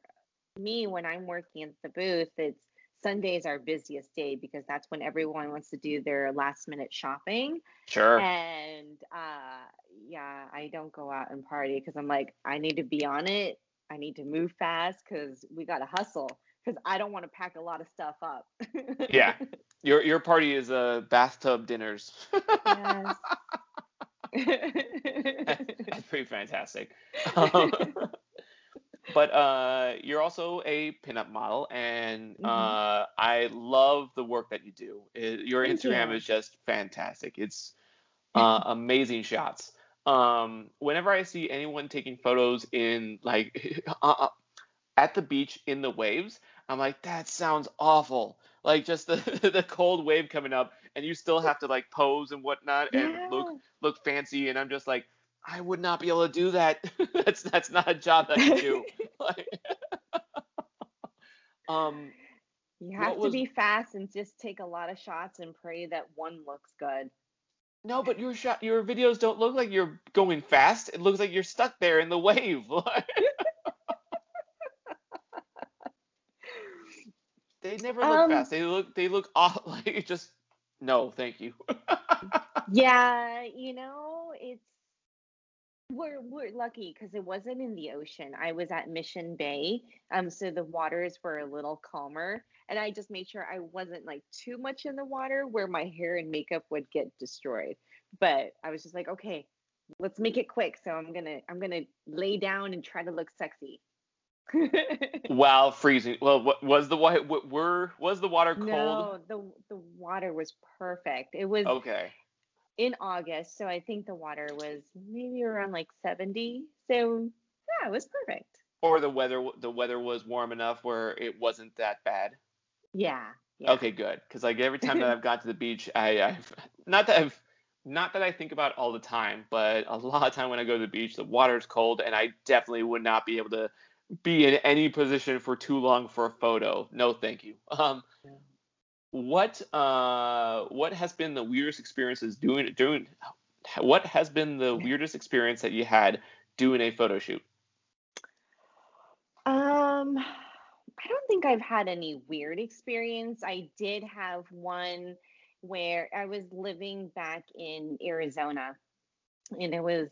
me when I'm working at the booth, it's Sunday's our busiest day because that's when everyone wants to do their last minute shopping. Sure. And uh, yeah, I don't go out and party because I'm like I need to be on it. I need to move fast because we got to hustle because I don't want to pack a lot of stuff up. yeah, your your party is uh bathtub dinners. yes. That's pretty fantastic. Um, but uh, you're also a pinup model, and mm-hmm. uh, I love the work that you do. It, your Thank Instagram you. is just fantastic. It's uh, amazing shots. Um, whenever I see anyone taking photos in like uh, uh, at the beach in the waves, I'm like, that sounds awful. Like just the the cold wave coming up, and you still have to like pose and whatnot and look look fancy. And I'm just like, I would not be able to do that. that's that's not a job that I do. like, um, you have was, to be fast and just take a lot of shots and pray that one looks good. No, but your shot, your videos don't look like you're going fast. It looks like you're stuck there in the wave. They never look um, fast. They look they look off like just no, thank you. yeah, you know, it's we're we're lucky because it wasn't in the ocean. I was at Mission Bay, um, so the waters were a little calmer, and I just made sure I wasn't like too much in the water where my hair and makeup would get destroyed. But I was just like, okay, let's make it quick. So I'm gonna I'm gonna lay down and try to look sexy. While freezing. Well, what was the water? Were was the water cold? No, the the water was perfect. It was okay in August, so I think the water was maybe around like seventy. So yeah, it was perfect. Or the weather the weather was warm enough where it wasn't that bad. Yeah. yeah. Okay, good. Because like every time that I've got to the beach, I, I've not that I've not that I think about all the time, but a lot of time when I go to the beach, the water's cold, and I definitely would not be able to be in any position for too long for a photo. No, thank you. Um, what uh, what has been the weirdest experiences doing doing? What has been the weirdest experience that you had doing a photo shoot? Um, I don't think I've had any weird experience. I did have one where I was living back in Arizona and it was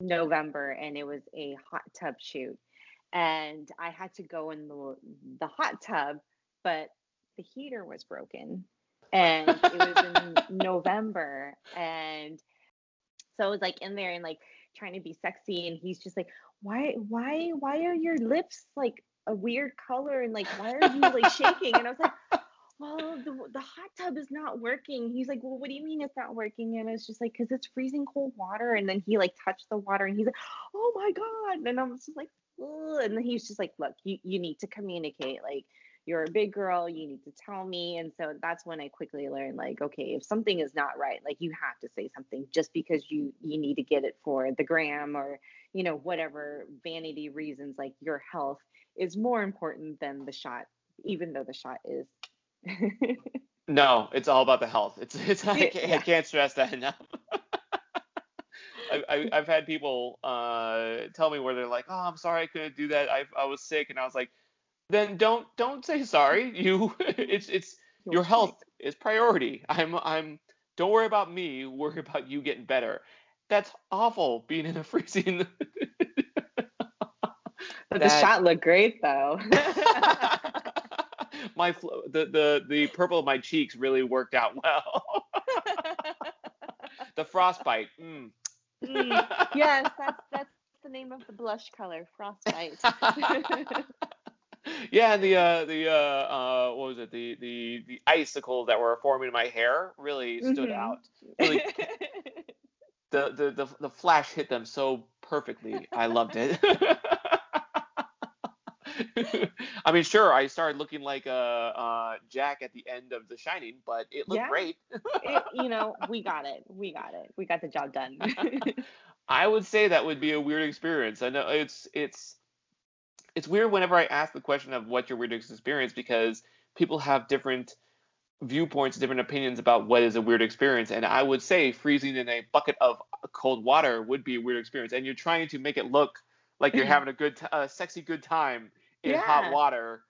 November and it was a hot tub shoot. And I had to go in the, the hot tub, but the heater was broken. And it was in November. And so I was like in there and like trying to be sexy. And he's just like, why, why, why are your lips like a weird color? And like, why are you like shaking? And I was like, well, the, the hot tub is not working. He's like, well, what do you mean it's not working? And it's just like, because it's freezing cold water. And then he like touched the water and he's like, oh my God. And I'm just like, Ugh. and then he's just like, look, you, you need to communicate. Like, you're a big girl, you need to tell me. And so that's when I quickly learned, like, okay, if something is not right, like you have to say something just because you you need to get it for the gram or, you know, whatever vanity reasons, like your health is more important than the shot, even though the shot is no, it's all about the health. It's it's I can't, yeah. I can't stress that enough. I, have had people uh, tell me where they're like, "Oh, I'm sorry, I couldn't do that. I, I was sick," and I was like, "Then don't don't say sorry. You it's it's your health is priority. I'm I'm don't worry about me. Worry about you getting better. That's awful being in a freezing. but the shot looked great though my the the the purple of my cheeks really worked out well. the frostbite. Mm. Mm, yes, that's that's the name of the blush color, frostbite. Yeah, and the uh, the uh, uh, what was it? The the the icicles that were forming in my hair really stood mm-hmm. out. Really, the, the the the flash hit them so perfectly. I loved it. I mean, sure, I started looking like a uh, uh, Jack at the end of The Shining, but it looked yeah. great. it, you know, we got it. We got it. We got the job done. I would say that would be a weird experience. I know it's it's it's weird whenever I ask the question of what's your weirdest experience because people have different viewpoints, different opinions about what is a weird experience. And I would say freezing in a bucket of cold water would be a weird experience. And you're trying to make it look like you're mm-hmm. having a good, t- a sexy good time in yeah. hot water.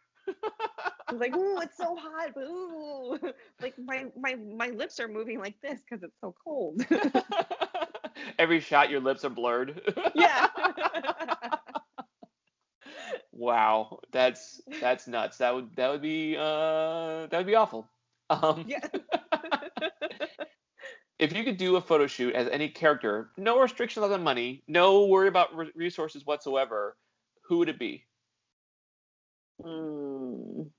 like, ooh, it's so hot, but ooh, like my my my lips are moving like this because it's so cold. Every shot, your lips are blurred. yeah. Wow, that's that's nuts. That would that would be uh that would be awful. Um, yeah. if you could do a photo shoot as any character, no restrictions on the money, no worry about re- resources whatsoever, who would it be? Mm.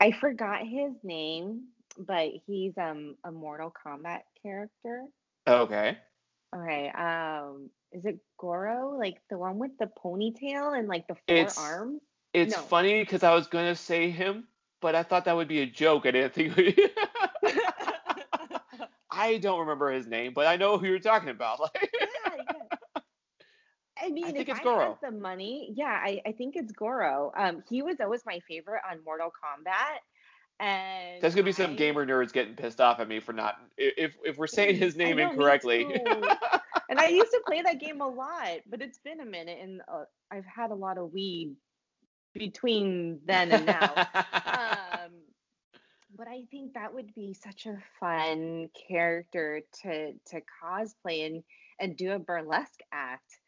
I forgot his name, but he's um a Mortal Kombat character. Okay. Okay. Um, is it Goro? Like the one with the ponytail and like the four it's, arms? It's no. funny because I was gonna say him, but I thought that would be a joke. I didn't think. I don't remember his name, but I know who you're talking about. Like, I mean, I think if it's I Goro. Have the money, yeah, I, I think it's Goro. Um, he was always my favorite on Mortal Kombat. And there's gonna be some I, gamer nerds getting pissed off at me for not if if we're saying his name incorrectly. and I used to play that game a lot, but it's been a minute, and uh, I've had a lot of weed between then and now. um, but I think that would be such a fun character to to cosplay and and do a burlesque act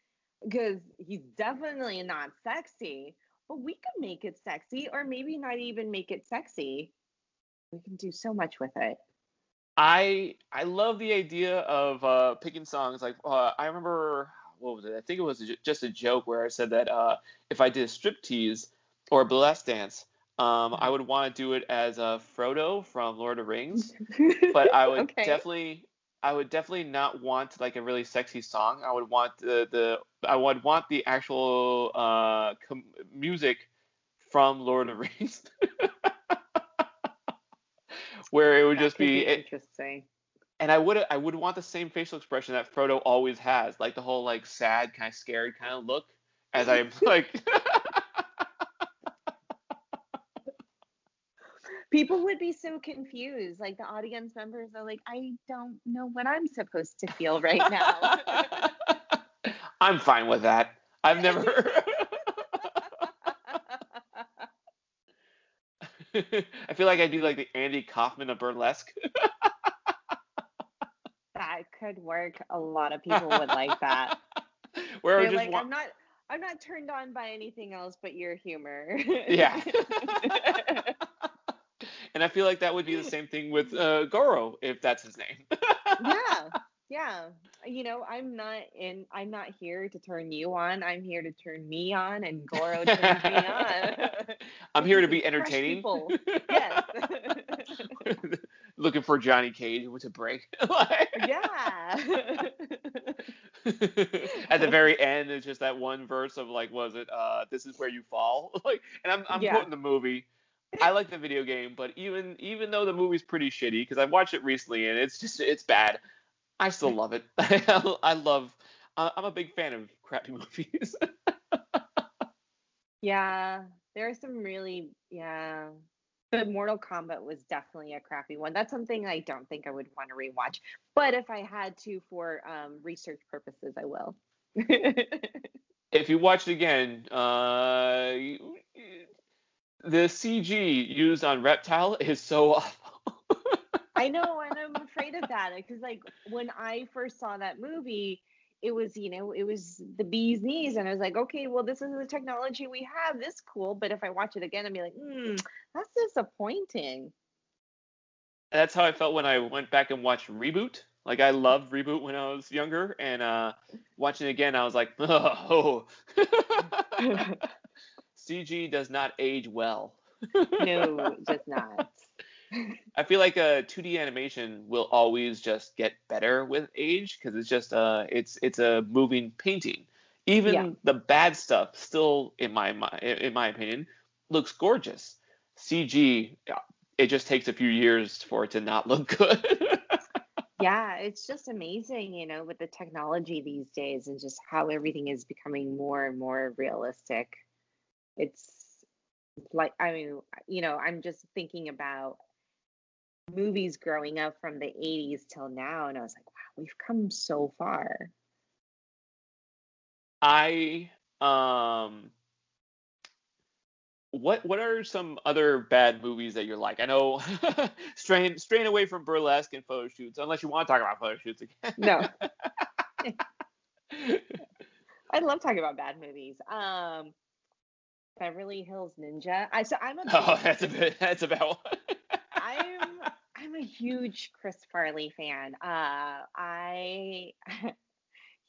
because he's definitely not sexy, but we could make it sexy or maybe not even make it sexy. We can do so much with it. I I love the idea of uh, picking songs. Like uh, I remember what was it? I think it was just a joke where I said that uh, if I did a striptease or a burlesque dance, um, I would want to do it as a Frodo from Lord of the Rings. but I would okay. definitely I would definitely not want like a really sexy song. I would want the the I would want the actual uh com- music from Lord of the Rings, where it would That just be, be it, interesting. and I would I would want the same facial expression that Frodo always has, like the whole like sad, kind of scared kind of look, as I'm like. People would be so confused. Like the audience members are like, I don't know what I'm supposed to feel right now. I'm fine with that. I've never. I feel like I'd be like the Andy Kaufman of burlesque. that could work. A lot of people would like that. Where I They're just like, want, I'm not I'm not turned on by anything else but your humor. yeah. and I feel like that would be the same thing with uh, Goro, if that's his name. yeah. Yeah. You know, I'm not in I'm not here to turn you on. I'm here to turn me on and Goro turns me on. I'm here to be entertaining. people. Yes. Looking for Johnny Cage with a break. yeah. At the very end, it's just that one verse of like, was it, uh, "This is where you fall"? like, and I'm I'm Yeah. quoting the movie. I like the video game, but even even though the movie's pretty shitty, because I watched it recently and it's just it's bad, I still love it. I love. I'm a big fan of crappy movies. Yeah, there are some really, yeah. But Mortal Kombat was definitely a crappy one. That's something I don't think I would want to rewatch. But if I had to for um, research purposes, I will. if you watch it again, uh, the CG used on Reptile is so awful. I know, and I'm afraid of that because, like, when I first saw that movie, it was, you know, it was the bee's knees, and I was like, okay, well, this is the technology we have. This cool, but if I watch it again, I'd be like, hmm, that's disappointing. That's how I felt when I went back and watched Reboot. Like I loved Reboot when I was younger, and uh, watching it again, I was like, oh, CG does not age well. no, it does not. I feel like a 2D animation will always just get better with age because it's just uh it's it's a moving painting. Even Yeah. the bad stuff still in my in my opinion looks gorgeous. CG it just takes a few years for it to not look good. Yeah, it's just amazing, you know, with the technology these days and just how everything is becoming more and more realistic. It's like, I mean, you know, I'm just thinking about movies growing up from the 80s till now, and I was like, wow, we've come so far. I um what what are some other bad movies that you're like? I know straying straying away from burlesque and photo shoots, unless you want to talk about photo shoots again. No, I love talking about bad movies. Um, Beverly Hills Ninja. I so I'm a oh, that's a bit that's about I'm I'm a huge Chris Farley fan. Uh, I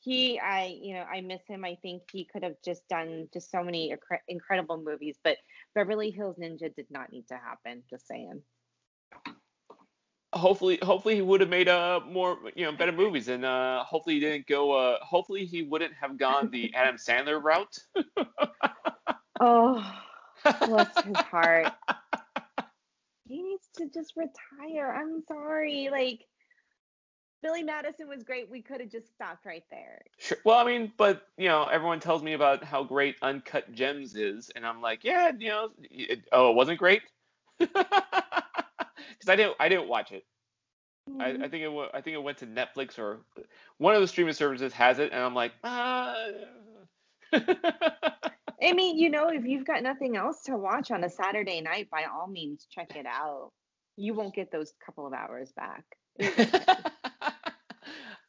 he I you know I miss him. I think he could have just done just so many incre- incredible movies, but Beverly Hills Ninja did not need to happen. Just saying. hopefully hopefully he would have made uh more you know better movies and uh hopefully he didn't go uh hopefully he wouldn't have gone the Adam Sandler route. Oh, bless his heart. He needs to just retire. I'm sorry. Like Billy Madison was great. We could have just stopped right there. Sure. Well, I mean, but you know, everyone tells me about how great Uncut Gems is, and I'm like, yeah, you know, it, oh, it wasn't great, because I didn't, I didn't watch it. I, I think it, I think it went to Netflix or one of the streaming services has it, and I'm like, ah. I mean, you know, if you've got nothing else to watch on a Saturday night, by all means, check it out. You won't get those couple of hours back.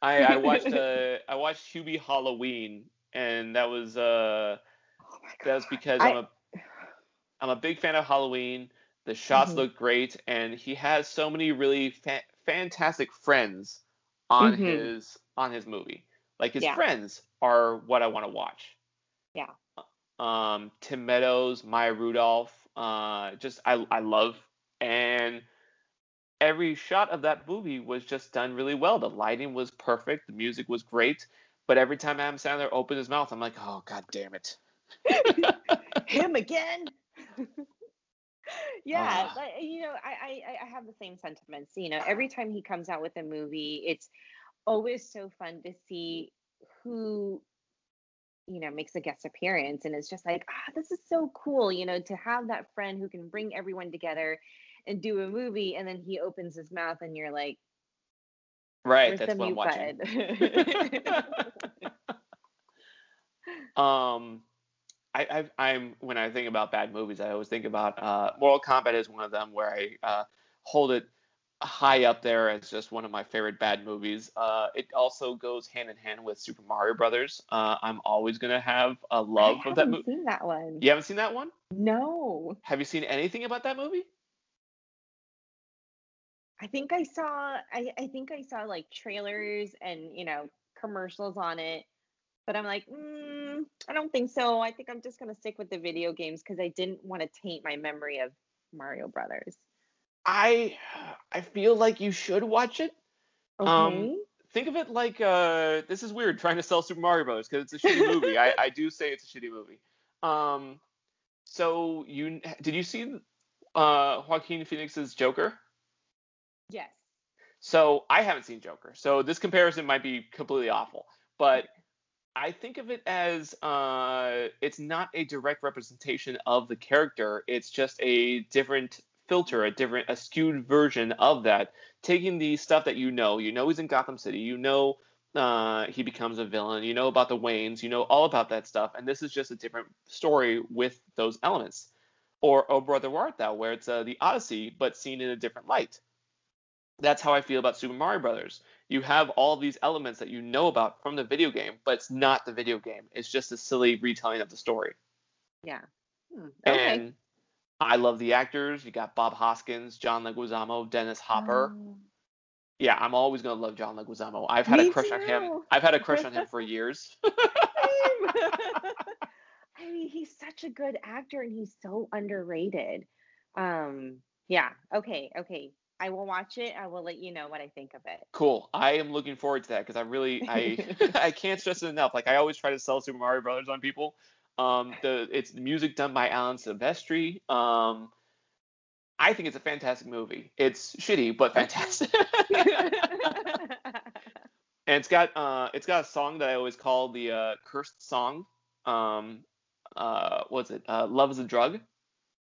I, I watched uh, I watched Hubie Halloween, and that was uh, Oh that was because I- I'm a I'm a big fan of Halloween. The shots Mhm. look great, and he has so many really fa- fantastic friends on Mhm. his on his movie. Like his Yeah. friends are what I want to watch. Yeah. Um, Tim Meadows, Maya Rudolph, uh, just I I love and every shot of that movie was just done really well. The lighting was perfect, the music was great, but every time Adam Sandler opened his mouth, I'm like, oh god damn it. Him again. yeah, uh, you know, I, I I have the same sentiments. You know, every time he comes out with a movie, it's always so fun to see who you know makes a guest appearance and it's just like ah oh, this is so cool you know to have that friend who can bring everyone together and do a movie and then he opens his mouth and you're like right that's what i'm watching. um I, I am when I think about bad movies, I always think about uh, Mortal Kombat is one of them where I uh, hold it high up there as just one of my favorite bad movies. Uh, it also goes hand in hand with Super Mario Brothers. Uh, I'm always gonna have a love I of that movie. Seen that one? You haven't seen that one? No. Have you seen anything about that movie? I think I saw. I, I think I saw like trailers and you know commercials on it, but I'm like, mm, I don't think so. I think I'm just gonna stick with the video games because I didn't want to taint my memory of Mario Brothers. I I feel like you should watch it. Um, okay. Um, think of it like uh, this is weird trying to sell Super Mario Bros. because it's a shitty movie. I, I do say it's a shitty movie. Um, so you did you see uh, Joaquin Phoenix's Joker? Yes. So I haven't seen Joker, so this comparison might be completely awful, but I think of it as uh, it's not a direct representation of the character. It's just a different filter, a different, a skewed version of that, taking the stuff that you know. You know he's in Gotham City. You know uh, he becomes a villain. You know about the Waynes. You know all about that stuff. And this is just a different story with those elements. Or Oh Brother Where Art Thou, where it's uh, the Odyssey, but seen in a different light. That's how I feel about Super Mario Brothers. You have all these elements that you know about from the video game, but it's not the video game. It's just a silly retelling of the story. Yeah. Hmm. Okay. And I love the actors. You got Bob Hoskins, John Leguizamo, Dennis Hopper. Oh. Yeah, I'm always gonna love John Leguizamo. I've had Me a crush too. on him. I've had a crush on him for years. I mean, he's such a good actor and he's so underrated. Um, yeah. Okay. Okay. I will watch it. I will let you know what I think of it. Cool. I am looking forward to that because I really I I can't stress it enough. Like I always try to sell Super Mario Brothers on people. Um, the it's music done by Alan Silvestri. Um, I think it's a fantastic movie. It's shitty but fantastic. and it's got uh, it's got a song that I always call the uh, cursed song. Um, uh, what's it? Uh, Love is a drug.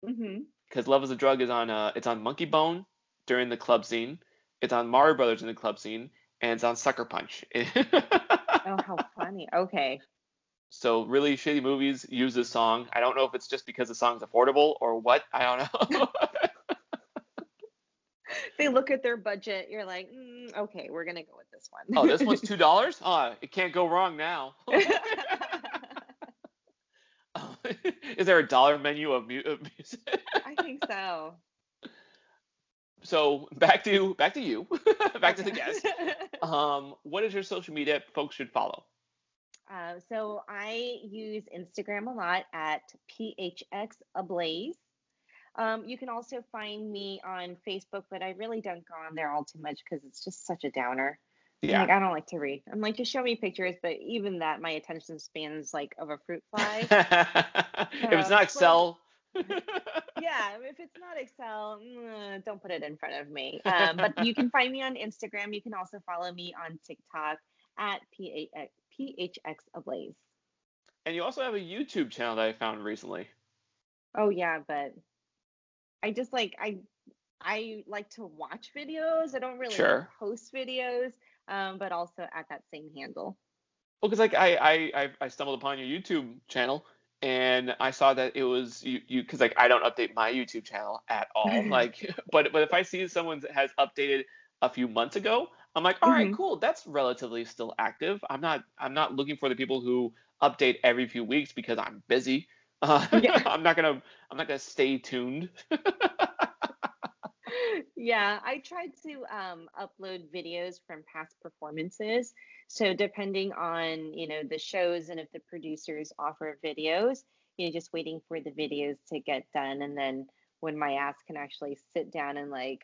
Because mm-hmm. Love is a drug is on uh, it's on Monkey Bone during the club scene. It's on Mario Brothers in the club scene, and it's on Sucker Punch. oh, how funny! Okay. So really shitty movies use this song. I don't know if it's just because the song's affordable or what. I don't know. they look at their budget. You're like, mm, okay, we're gonna go with this one. oh, this one's two dollars. Oh, it can't go wrong now. Is there a dollar menu of, mu- of music? I think so so back to back to you, back to the guest. Um, what is your social media folks should follow? Uh, so I use Instagram a lot at phx ablaze. Um, you can also find me on Facebook, but I really don't go on there all too much because it's just such a downer. Yeah. Like, I don't like to read. I'm like, just show me pictures, but even that, my attention span's like of a fruit fly. if it's not Excel, yeah, if it's not Excel, mm, don't put it in front of me. Um, but you can find me on Instagram. You can also follow me on TikTok at PHX, PHX Ablaze. And you also have a YouTube channel that I found recently. Oh yeah, but I just like I I like to watch videos. I don't really sure. post videos, um, but also at that same handle. Well, because like I, I I stumbled upon your YouTube channel and I saw that it was you you because like I don't update my YouTube channel at all. like, but but if I see someone that has updated a few months ago, I'm like, all right, mm-hmm. cool, that's relatively still active. I'm not I'm not looking for the people who update every few weeks because I'm busy. Uh, yeah. I'm not gonna I'm not gonna stay tuned. yeah, I tried to um, upload videos from past performances. So depending on you know the shows and if the producers offer videos, you know, just waiting for the videos to get done, and then when my ass can actually sit down and like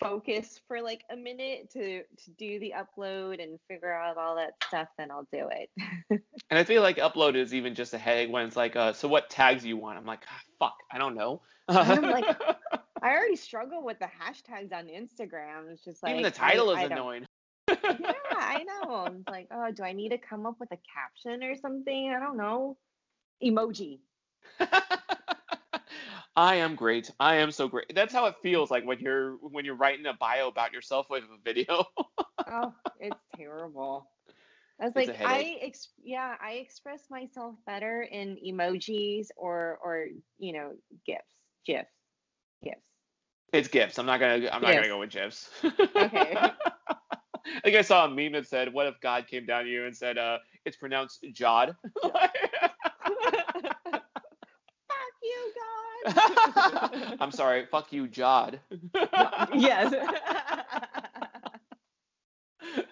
focus for like a minute to to do the upload and figure out all that stuff, then I'll do it. and I feel like upload is even just a headache when it's like, uh, so what tags you want? I'm like, ah, fuck, I don't know. I'm like, I already struggle with the hashtags on Instagram. It's just like even the title I, is I annoying. yeah, I know. It's like, oh, do I need to come up with a caption or something? I don't know. Emoji. I am great. I am so great. That's how it feels like when you're when you're writing a bio about yourself with a video. oh, it's terrible. I was like, I ex- yeah, I express myself better in emojis or or you know gifs, gifs, gifs. It's gifs. I'm not gonna I'm not gonna go with gifs. okay. I think I saw a meme that said, "What if God came down to you and said, uh, it's pronounced Jod." I'm sorry. Fuck you, Jod. yes.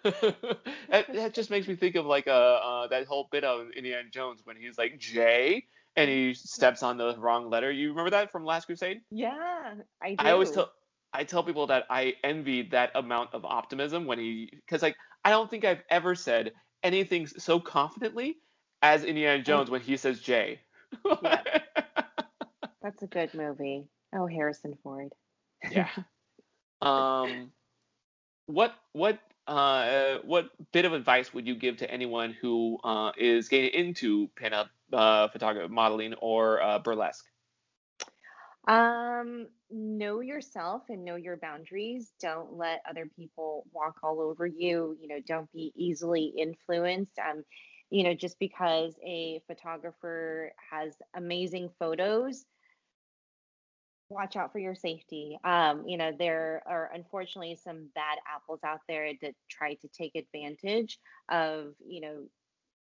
that, that just makes me think of like a uh, uh, that whole bit of Indiana Jones when he's like Jay and he steps on the wrong letter. You remember that from Last Crusade? Yeah, I do. I always tell I tell people that I envy that amount of optimism when he because like I don't think I've ever said anything so confidently as Indiana oh. Jones when he says Jay. Yeah. That's a good movie. Oh, Harrison Ford. yeah. Um, what what uh what bit of advice would you give to anyone who uh, is getting into pinup uh, photography, modeling, or uh, burlesque? Um, know yourself and know your boundaries. Don't let other people walk all over you. You know, don't be easily influenced. Um, you know, just because a photographer has amazing photos watch out for your safety. Um, you know, there are unfortunately some bad apples out there that try to take advantage of, you know,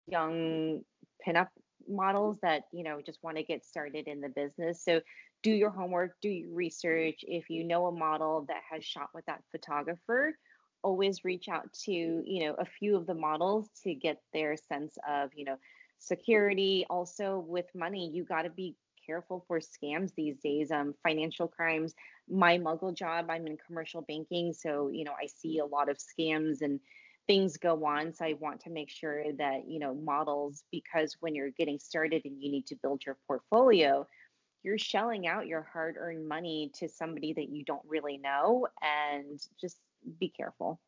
young pinup models that, you know, just want to get started in the business. So do your homework, do your research. If you know a model that has shot with that photographer, always reach out to, you know, a few of the models to get their sense of, you know, security. Also with money, you got to be careful for scams these days. Um, financial crimes. My muggle job, I'm in commercial banking, so you know I see a lot of scams and things go on. So I want to make sure that you know models, because when you're getting started and you need to build your portfolio, you're shelling out your hard-earned money to somebody that you don't really know, and just be careful.